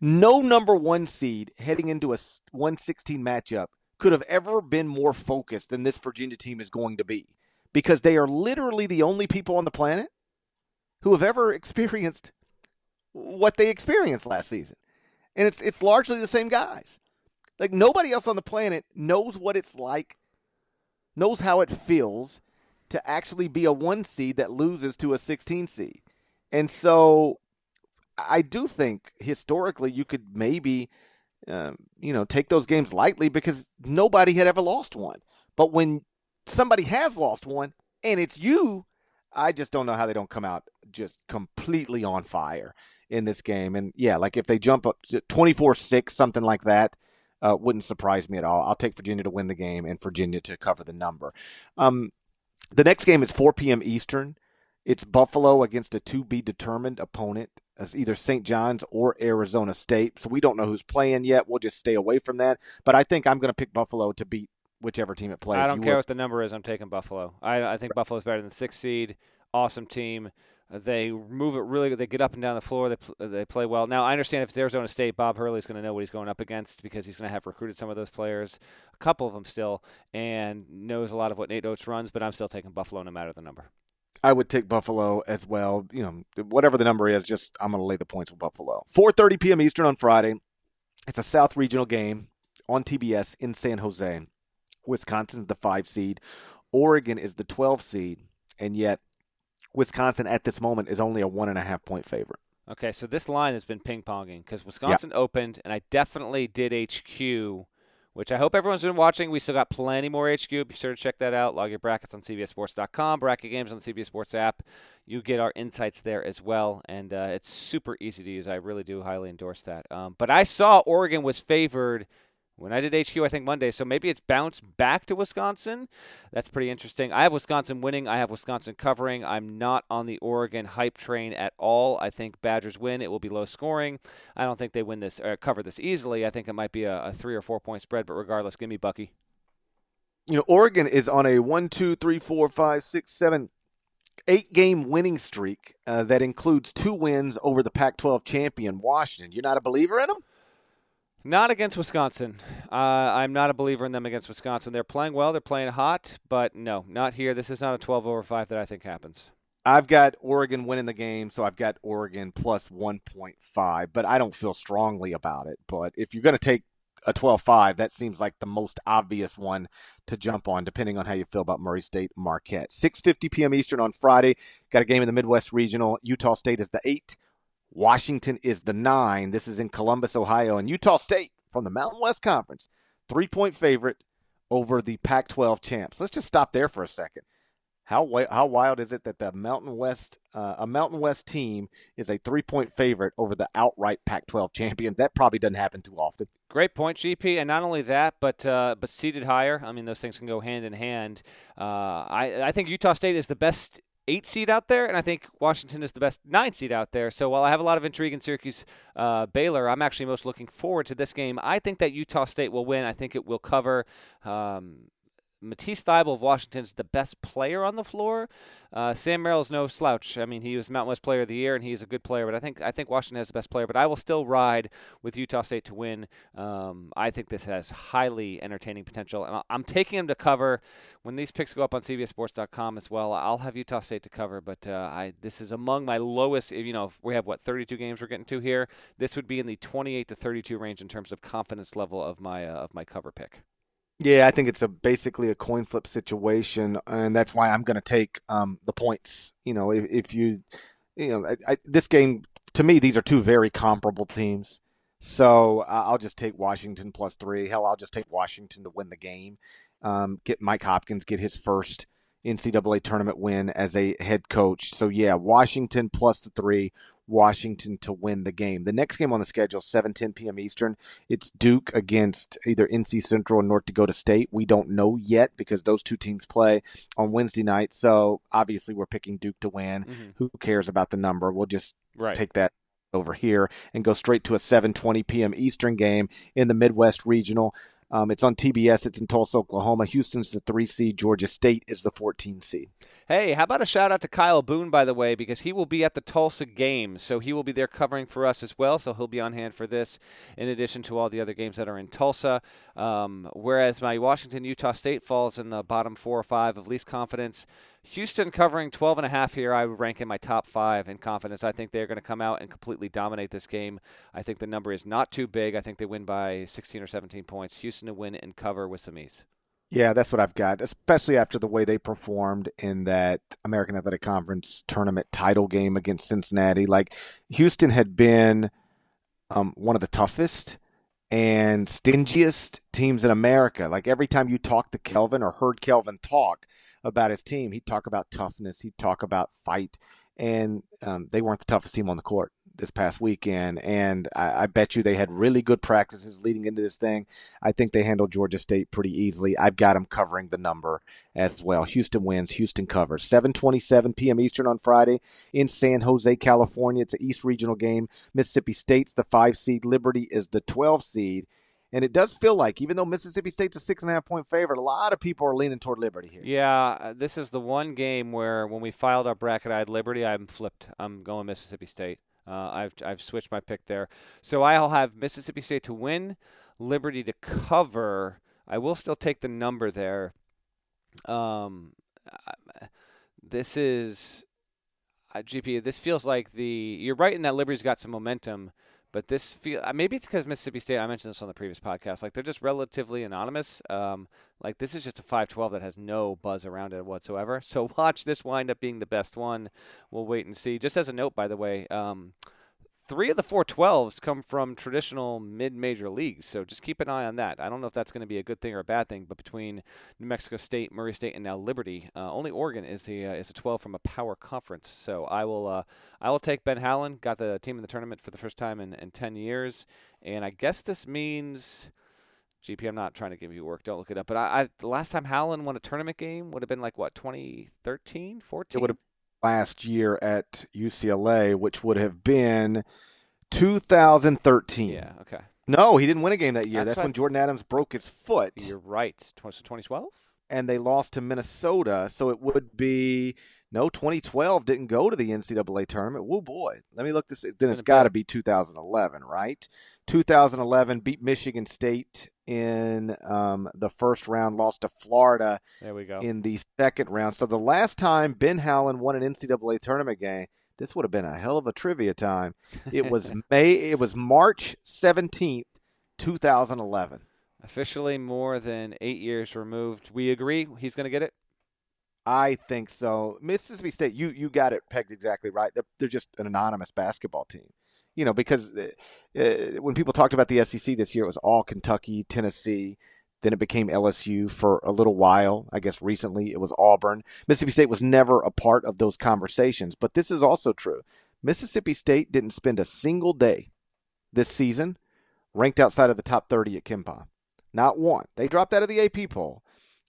No number one seed heading into a 116 matchup could have ever been more focused than this Virginia team is going to be because they are literally the only people on the planet who have ever experienced what they experienced last season. And it's it's largely the same guys. Like nobody else on the planet knows what it's like, knows how it feels to actually be a 1 seed that loses to a 16 seed. And so I do think historically you could maybe um, you know, take those games lightly because nobody had ever lost one. But when somebody has lost one and it's you, I just don't know how they don't come out just completely on fire in this game. And yeah, like if they jump up 24 6, something like that, uh, wouldn't surprise me at all. I'll take Virginia to win the game and Virginia to cover the number. Um, the next game is 4 p.m. Eastern. It's Buffalo against a to be determined opponent as either St. John's or Arizona State. So we don't know who's playing yet. We'll just stay away from that. But I think I'm going to pick Buffalo to beat whichever team it plays. I don't you care what the number is. I'm taking Buffalo. I, I think Buffalo's better than sixth seed. Awesome team. They move it really. They get up and down the floor. They, pl- they play well. Now, I understand if it's Arizona State, Bob Hurley's going to know what he's going up against because he's going to have recruited some of those players, a couple of them still, and knows a lot of what Nate Oats runs, but I'm still taking Buffalo no matter the number. I would take Buffalo as well. You know, whatever the number is, just I'm going to lay the points with Buffalo. 4:30 p.m. Eastern on Friday. It's a South Regional game on TBS in San Jose. Wisconsin's the five seed, Oregon is the 12 seed, and yet Wisconsin at this moment is only a one and a half point favorite. Okay, so this line has been ping ponging because Wisconsin yep. opened, and I definitely did HQ which I hope everyone's been watching. We still got plenty more HQ. Be sure to check that out. Log your brackets on CBSSports.com, bracket games on the CBS Sports app. You get our insights there as well, and uh, it's super easy to use. I really do highly endorse that. Um, but I saw Oregon was favored when I did HQ, I think Monday. So maybe it's bounced back to Wisconsin. That's pretty interesting. I have Wisconsin winning. I have Wisconsin covering. I'm not on the Oregon hype train at all. I think Badgers win. It will be low scoring. I don't think they win this or cover this easily. I think it might be a, a three or four point spread. But regardless, give me Bucky. You know, Oregon is on a one, two, three, four, five, six, seven, eight game winning streak uh, that includes two wins over the Pac 12 champion, Washington. You're not a believer in them? Not against Wisconsin. Uh, I'm not a believer in them against Wisconsin. They're playing well. They're playing hot, but no, not here. This is not a 12 over 5 that I think happens. I've got Oregon winning the game, so I've got Oregon plus 1.5, but I don't feel strongly about it. But if you're going to take a 12 5, that seems like the most obvious one to jump on, depending on how you feel about Murray State Marquette. 6.50 p.m. Eastern on Friday. Got a game in the Midwest Regional. Utah State is the 8. Washington is the nine. This is in Columbus, Ohio. And Utah State from the Mountain West Conference, three point favorite over the Pac 12 champs. Let's just stop there for a second. How, how wild is it that the Mountain West, uh, a Mountain West team is a three point favorite over the outright Pac 12 champion? That probably doesn't happen too often. Great point, GP, and not only that, but uh, but seated higher. I mean, those things can go hand in hand. Uh, I I think Utah State is the best eight seed out there, and I think Washington is the best nine seed out there. So while I have a lot of intrigue in Syracuse uh, Baylor, I'm actually most looking forward to this game. I think that Utah State will win. I think it will cover. Um, Matisse Thybulle of Washington is the best player on the floor. Uh, Sam Merrill is no slouch. I mean, he was Mountain West Player of the Year, and he's a good player. But I think I think Washington has the best player. But I will still ride with Utah State to win. Um, I think this has highly entertaining potential, and I'm taking them to cover. When these picks go up on CBSSports.com as well, I'll have Utah State to cover. But uh, I this is among my lowest. You know, we have what 32 games we're getting to here. This would be in the 28 to 32 range in terms of confidence level of my uh, of my cover pick. Yeah, I think it's a basically a coin flip situation, and that's why I'm going to take um, the points. You know, if, if you, you know, I, I, this game to me, these are two very comparable teams. So I'll just take Washington plus three. Hell, I'll just take Washington to win the game. Um, get Mike Hopkins get his first NCAA tournament win as a head coach. So yeah, Washington plus the three, Washington to win the game. The next game on the schedule, 7:10 p.m. Eastern. It's Duke against either NC Central or North Dakota State. We don't know yet because those two teams play on Wednesday night. So obviously, we're picking Duke to win. Mm-hmm. Who cares about the number? We'll just right. take that over here and go straight to a 7:20 p.m. Eastern game in the Midwest Regional. Um, it's on TBS. It's in Tulsa, Oklahoma. Houston's the three seed. Georgia State is the 14 seed. Hey, how about a shout out to Kyle Boone, by the way, because he will be at the Tulsa game. So he will be there covering for us as well. So he'll be on hand for this, in addition to all the other games that are in Tulsa. Um, whereas my Washington Utah State falls in the bottom four or five of least confidence. Houston covering 12 and a half here, I would rank in my top five in confidence. I think they're going to come out and completely dominate this game. I think the number is not too big. I think they win by 16 or 17 points. Houston to win and cover with some ease. Yeah, that's what I've got, especially after the way they performed in that American Athletic Conference tournament title game against Cincinnati. Like, Houston had been um, one of the toughest and stingiest teams in America. Like, every time you talked to Kelvin or heard Kelvin talk, about his team. He'd talk about toughness. He'd talk about fight, and um, they weren't the toughest team on the court this past weekend. And I, I, bet you they had really good practices leading into this thing. I think they handled Georgia State pretty easily. I've got them covering the number as well. Houston wins. Houston covers. 7:27 p.m. Eastern on Friday in San Jose, California. It's an East Regional game. Mississippi State's the five seed. Liberty is the 12 seed. And it does feel like, even though Mississippi State's a six and a half point favorite, a lot of people are leaning toward Liberty here. Yeah, uh, this is the one game where when we filed our bracket, I had Liberty. I'm flipped. I'm going Mississippi State. Uh, I've I've switched my pick there. So I'll have Mississippi State to win, Liberty to cover. I will still take the number there. Um, this is uh, GP. This feels like the. You're right in that Liberty's got some momentum. But this feel uh, maybe it's because Mississippi State. I mentioned this on the previous podcast. Like they're just relatively anonymous. Um, like this is just a 5-12 that has no buzz around it whatsoever. So watch this wind up being the best one. We'll wait and see. Just as a note, by the way, um, three of the four 12s come from traditional mid-major leagues, so just keep an eye on that. I don't know if that's going to be a good thing or a bad thing, but between New Mexico State, Murray State, and now Liberty, uh, only Oregon is a uh, is a 12 from a power conference. So I will uh, I will take Ben Howland. Got the team in the tournament for the first time in, in 10 years, and I guess this means. GP, I'm not trying to give you work. Don't look it up. But I, I the last time Howland won a tournament game would have been like what 2013, 14. It would have last year at UCLA, which would have been 2013. Yeah, okay. No, he didn't win a game that year. That's, That's when Jordan Adams broke his foot. You're right. 2012? And they lost to Minnesota, so it would be no 2012 didn't go to the NCAA tournament. Whoa boy, let me look this. Then it's got to be 2011, right? 2011 beat Michigan State in um, the first round, lost to Florida. There we go. In the second round. So the last time Ben Howland won an NCAA tournament game, this would have been a hell of a trivia time. It was May. It was March 17th, 2011. Officially more than eight years removed. We agree he's going to get it. I think so. Mississippi State, you you got it pegged exactly right. They're, they're just an anonymous basketball team you know, because uh, uh when people talked about the SEC this year, it was all Kentucky, Tennessee. Then it became LSU for a little while. I guess recently it was Auburn. Mississippi State was never a part of those conversations. But this is also true. Mississippi State didn't spend a single day this season ranked outside of the top 30 at KenPom. Not one. They dropped out of the AP poll.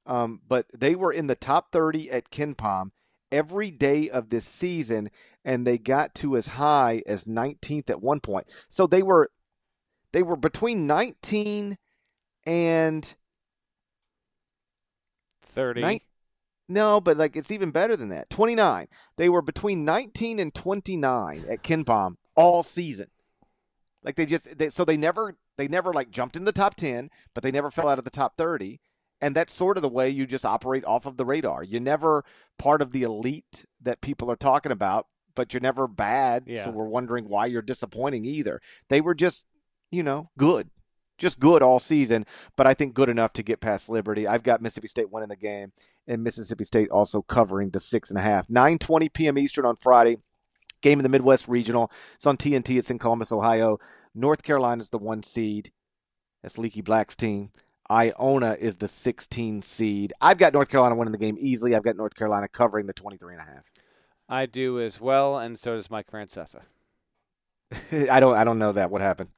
Um, but they were in the top 30 at KenPom every day of this season and they got to as high as 19th at one point. So they were they were between 19 and 30. no, but like it's even better than that. 29. They were between 19 and 29 at KenPom all season. Like they just they, so they never they never like jumped in the top 10, but they never fell out of the top 30 and that's sort of the way you just operate off of the radar. You're never part of the elite that people are talking about, but you're never bad. Yeah. So we're wondering why you're disappointing either. They were just, you know, good. Just good all season, but I think good enough to get past Liberty. I've got Mississippi State winning the game, and Mississippi State also covering the six and a half. 9:20 p.m. Eastern on Friday. Game in the Midwest Regional. It's on TNT. It's in Columbus, Ohio. North Carolina's the one seed. That's Leaky Black's team. Iona is the 16 seed. I've got North Carolina winning the game easily. I've got North Carolina covering the 23 and a half. I do as well, and so does Mike Francesa. I don't I don't know that. What happened?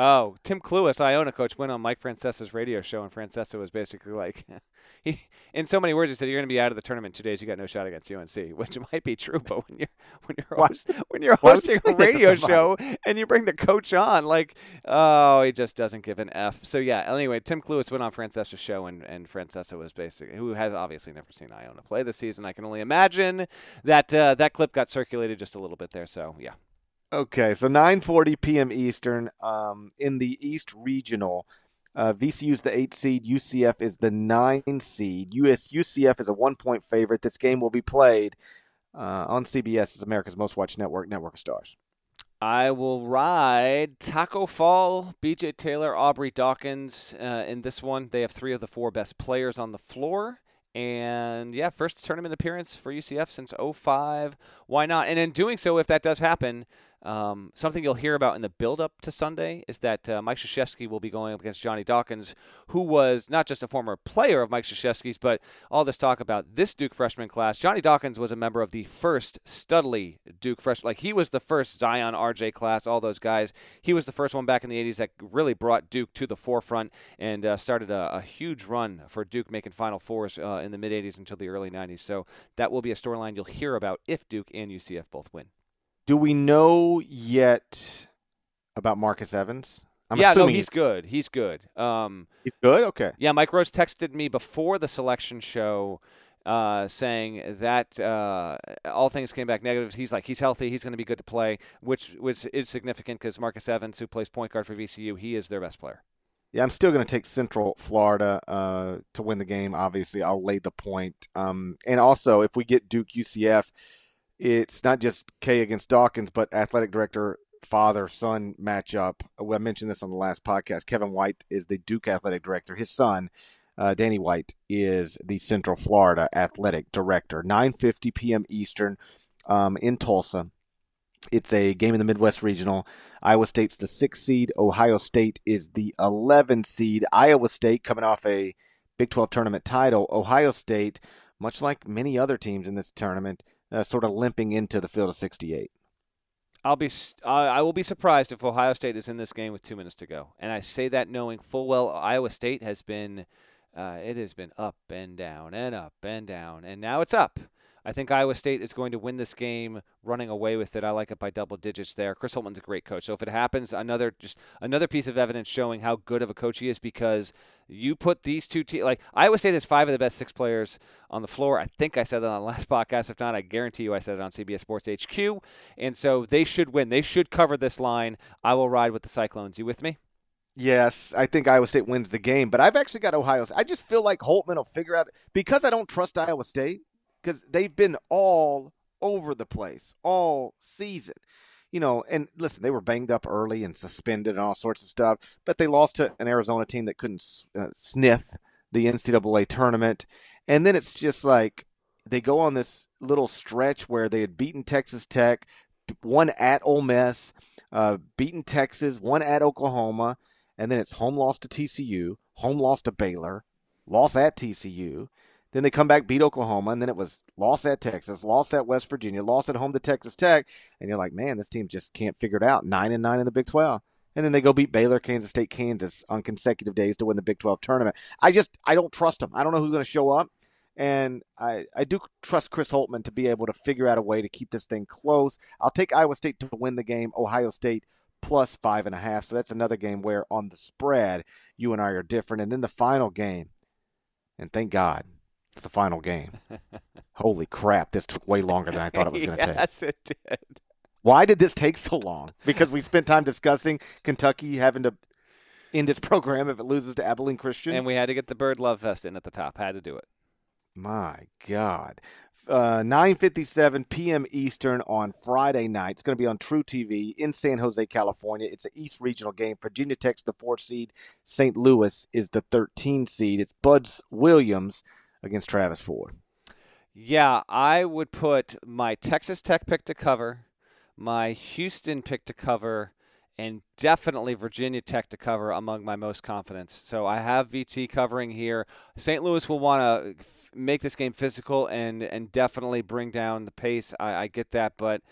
Oh, Tim Cluess, Iona coach, went on Mike Francesa's radio show, and Francesa was basically like, he, in so many words, he said, "You're going to be out of the tournament two days. You got no shot against UNC," which might be true, but when you're when you're host, when you're hosting a radio show and you bring the coach on, like, oh, he just doesn't give an f. So yeah. Anyway, Tim Cluess went on Francesa's show, and and Francesa was basically who has obviously never seen Iona play this season. I can only imagine that uh, that clip got circulated just a little bit there. So yeah. Okay, so 9:40 p.m. Eastern um, in the East Regional. Uh, VCU is the eight seed. UCF is the nine seed. US UCF is a one point favorite. This game will be played uh, on CBS, as America's most watched network, Network of Stars. I will ride Taco Fall, BJ Taylor, Aubrey Dawkins uh, in this one. They have three of the four best players on the floor. And yeah, first tournament appearance for UCF since 05. Why not? And in doing so, if that does happen, um, something you'll hear about in the build-up to Sunday is that uh, Mike Krzyzewski will be going up against Johnny Dawkins, who was not just a former player of Mike Krzyzewski's, but all this talk about this Duke freshman class. Johnny Dawkins was a member of the first Studley Duke freshman. Like he was the first Zion RJ class, all those guys. He was the first one back in the 80s that really brought Duke to the forefront and uh, started a, a, huge run for Duke making Final Fours uh, in the mid 80s until the early 90s. So that will be a storyline you'll hear about if Duke and UCF both win. Do we know yet about Marcus Evans? I'm yeah, no, he's good. He's good. Um, he's good. Okay. Yeah, Mike Rose texted me before the selection show, uh, saying that uh, all things came back negative. He's like he's healthy. He's going to be good to play, which which is significant because Marcus Evans, who plays point guard for VCU, he is their best player. Yeah, I'm still going to take Central Florida uh, to win the game. Obviously, I'll lay the point. Um, and also, if we get Duke UCF, it's not just K against Dawkins, but athletic director father son matchup. I mentioned this on the last podcast. Kevin White is the Duke athletic director. His son, uh, Danny White, is the Central Florida athletic director. 9:50 p.m. Eastern um, in Tulsa. It's a game in the Midwest Regional. Iowa State's the sixth seed. Ohio State is the 11 seed. Iowa State coming off a Big 12 tournament title. Ohio State, much like many other teams in this tournament, uh, sort of limping into the field of 68. I'll be I will be surprised if Ohio State is in this game with two minutes to go, and I say that knowing full well Iowa State has been uh, it has been up and down and up and down, and now it's up. I think Iowa State is going to win this game, running away with it. I like it by double digits there. Chris Holtmann's a great coach, so if it happens, another just another piece of evidence showing how good of a coach he is because you put these two teams like Iowa State has five of the best six players on the floor. I think I said that on the last podcast. If not, I guarantee you I said it on CBS Sports HQ. And so they should win. They should cover this line. I will ride with the Cyclones. You with me? Yes, I think Iowa State wins the game, but I've actually got Ohio. I just feel like Holtman will figure out because I don't trust Iowa State because they've been all over the place all season. You know, and listen, they were banged up early and suspended and all sorts of stuff, but they lost to an Arizona team that couldn't uh, sniff the NCAA tournament. And then it's just like they go on this little stretch where they had beaten Texas Tech, won at Ole Miss, uh, beaten Texas, won at Oklahoma, and then it's home loss to TCU, home loss to Baylor, loss at TCU, then they come back, beat Oklahoma, and then it was lost at Texas, lost at West Virginia, lost at home to Texas Tech, and you're like, man, this team just can't figure it out. Nine and nine in the Big Twelve, and then they go beat Baylor, Kansas State, Kansas on consecutive days to win the Big Twelve tournament. I just I don't trust them. I don't know who's going to show up, and I I do trust Chris Holtmann to be able to figure out a way to keep this thing close. I'll take Iowa State to win the game. Ohio State plus five and a half. So that's another game where on the spread you and I are different. And then the final game, and thank God the final game. Holy crap, this took way longer than I thought it was going to yes, take. Yes, it did. Why did this take so long? Because we spent time discussing Kentucky having to end its program if it loses to Abilene Christian. And we had to get the Bird Love Fest in at the top. Had to do it. My God. Uh, 9.57 p.m. Eastern on Friday night. It's going to be on truTV in San Jose, California. It's an East Regional game. Virginia Tech's the 4 seed. St. Louis is the 13 seed. It's Buzz Williams against Travis Ford. Yeah, I would put my Texas Tech pick to cover, my Houston pick to cover, and definitely Virginia Tech to cover among my most confidence. So I have VT covering here. St. Louis will want to f- make this game physical and and definitely bring down the pace. I, I get that, but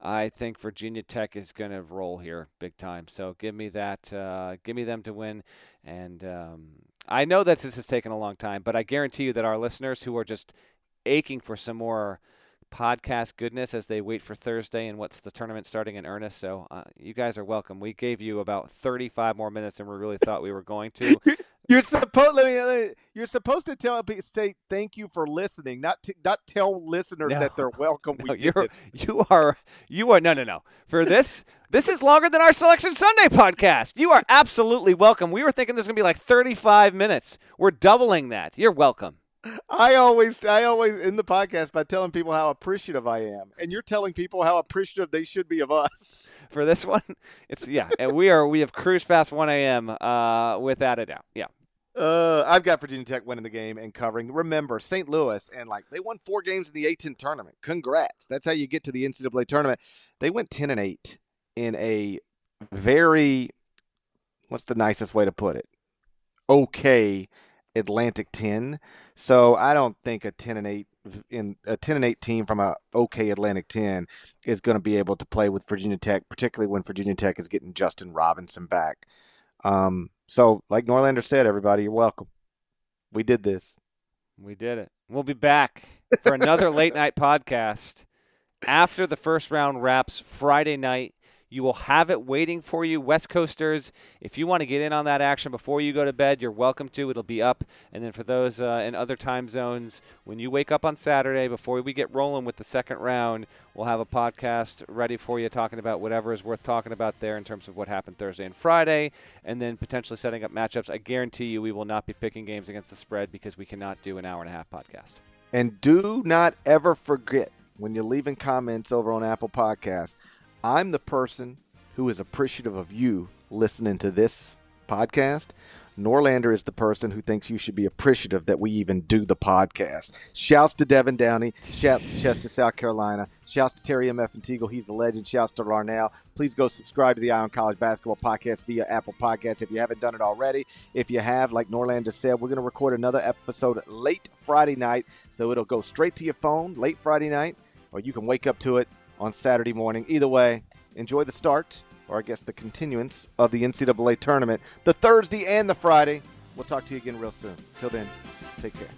I think Virginia Tech is going to roll here big time. So give me that. Uh, give me them to win. And um, I know that this has taken a long time, but I guarantee you that our listeners who are just aching for some more podcast goodness as they wait for Thursday and what's the tournament starting in earnest. So uh, you guys are welcome. We gave you about 35 more minutes than we really thought we were going to. You're supposed. Let me. You're supposed to tell say thank you for listening, not t- not tell listeners No. that they're welcome. No, we you're you are you are no no no for this this is longer than our selection sunday podcast you are absolutely welcome we were thinking this is going to be like 35 minutes we're doubling that you're welcome I always, I always in the podcast by telling people how appreciative I am, and you're telling people how appreciative they should be of us. for this one it's yeah and we are we have cruised past 1 a.m uh without a doubt yeah Uh, I've got Virginia Tech winning the game and covering. Remember, St. Louis and like they won four games in the A10 tournament. Congrats! That's how you get to the NCAA tournament. They went ten and eight in a very, what's the nicest way to put it? Okay, Atlantic ten. So I don't think a ten and eight in a ten and eight team from a okay Atlantic ten is going to be able to play with Virginia Tech, particularly when Virginia Tech is getting Justin Robinson back. Um, so, like Norlander said, everybody, you're welcome. We did this. we did it we'll be back for another late night podcast after the first round wraps friday night you will have it waiting for you west coasters. If you want to get in on that action before you go to bed you're welcome to. It'll be up. And then for those uh, in other time zones when you wake up on saturday before we get rolling with the second round we'll have a podcast ready for you talking about whatever is worth talking about there in terms of what happened thursday and friday and then potentially setting up matchups. I guarantee you we will not be picking games against the spread because we cannot do an hour and a half podcast. And do not ever forget when you're leaving comments over on Apple Podcasts, I'm the person who is appreciative of you listening to this podcast. Norlander is the person who thinks you should be appreciative that we even do the podcast. Shouts to Devin Downey. Shouts to Chester, South Carolina. Shouts to Terry M. F. and Teagle. He's the legend. Shouts to Larnell. Please go subscribe to the Eye on College Basketball Podcast via Apple Podcasts if you haven't done it already. If you have, like Norlander said, we're going to record another episode late Friday night. So it'll go straight to your phone late Friday night, or you can wake up to it on Saturday morning. Either way, enjoy the start, or I guess the continuance of the NCAA tournament, the Thursday and the Friday. We'll talk to you again real soon. Till then, take care.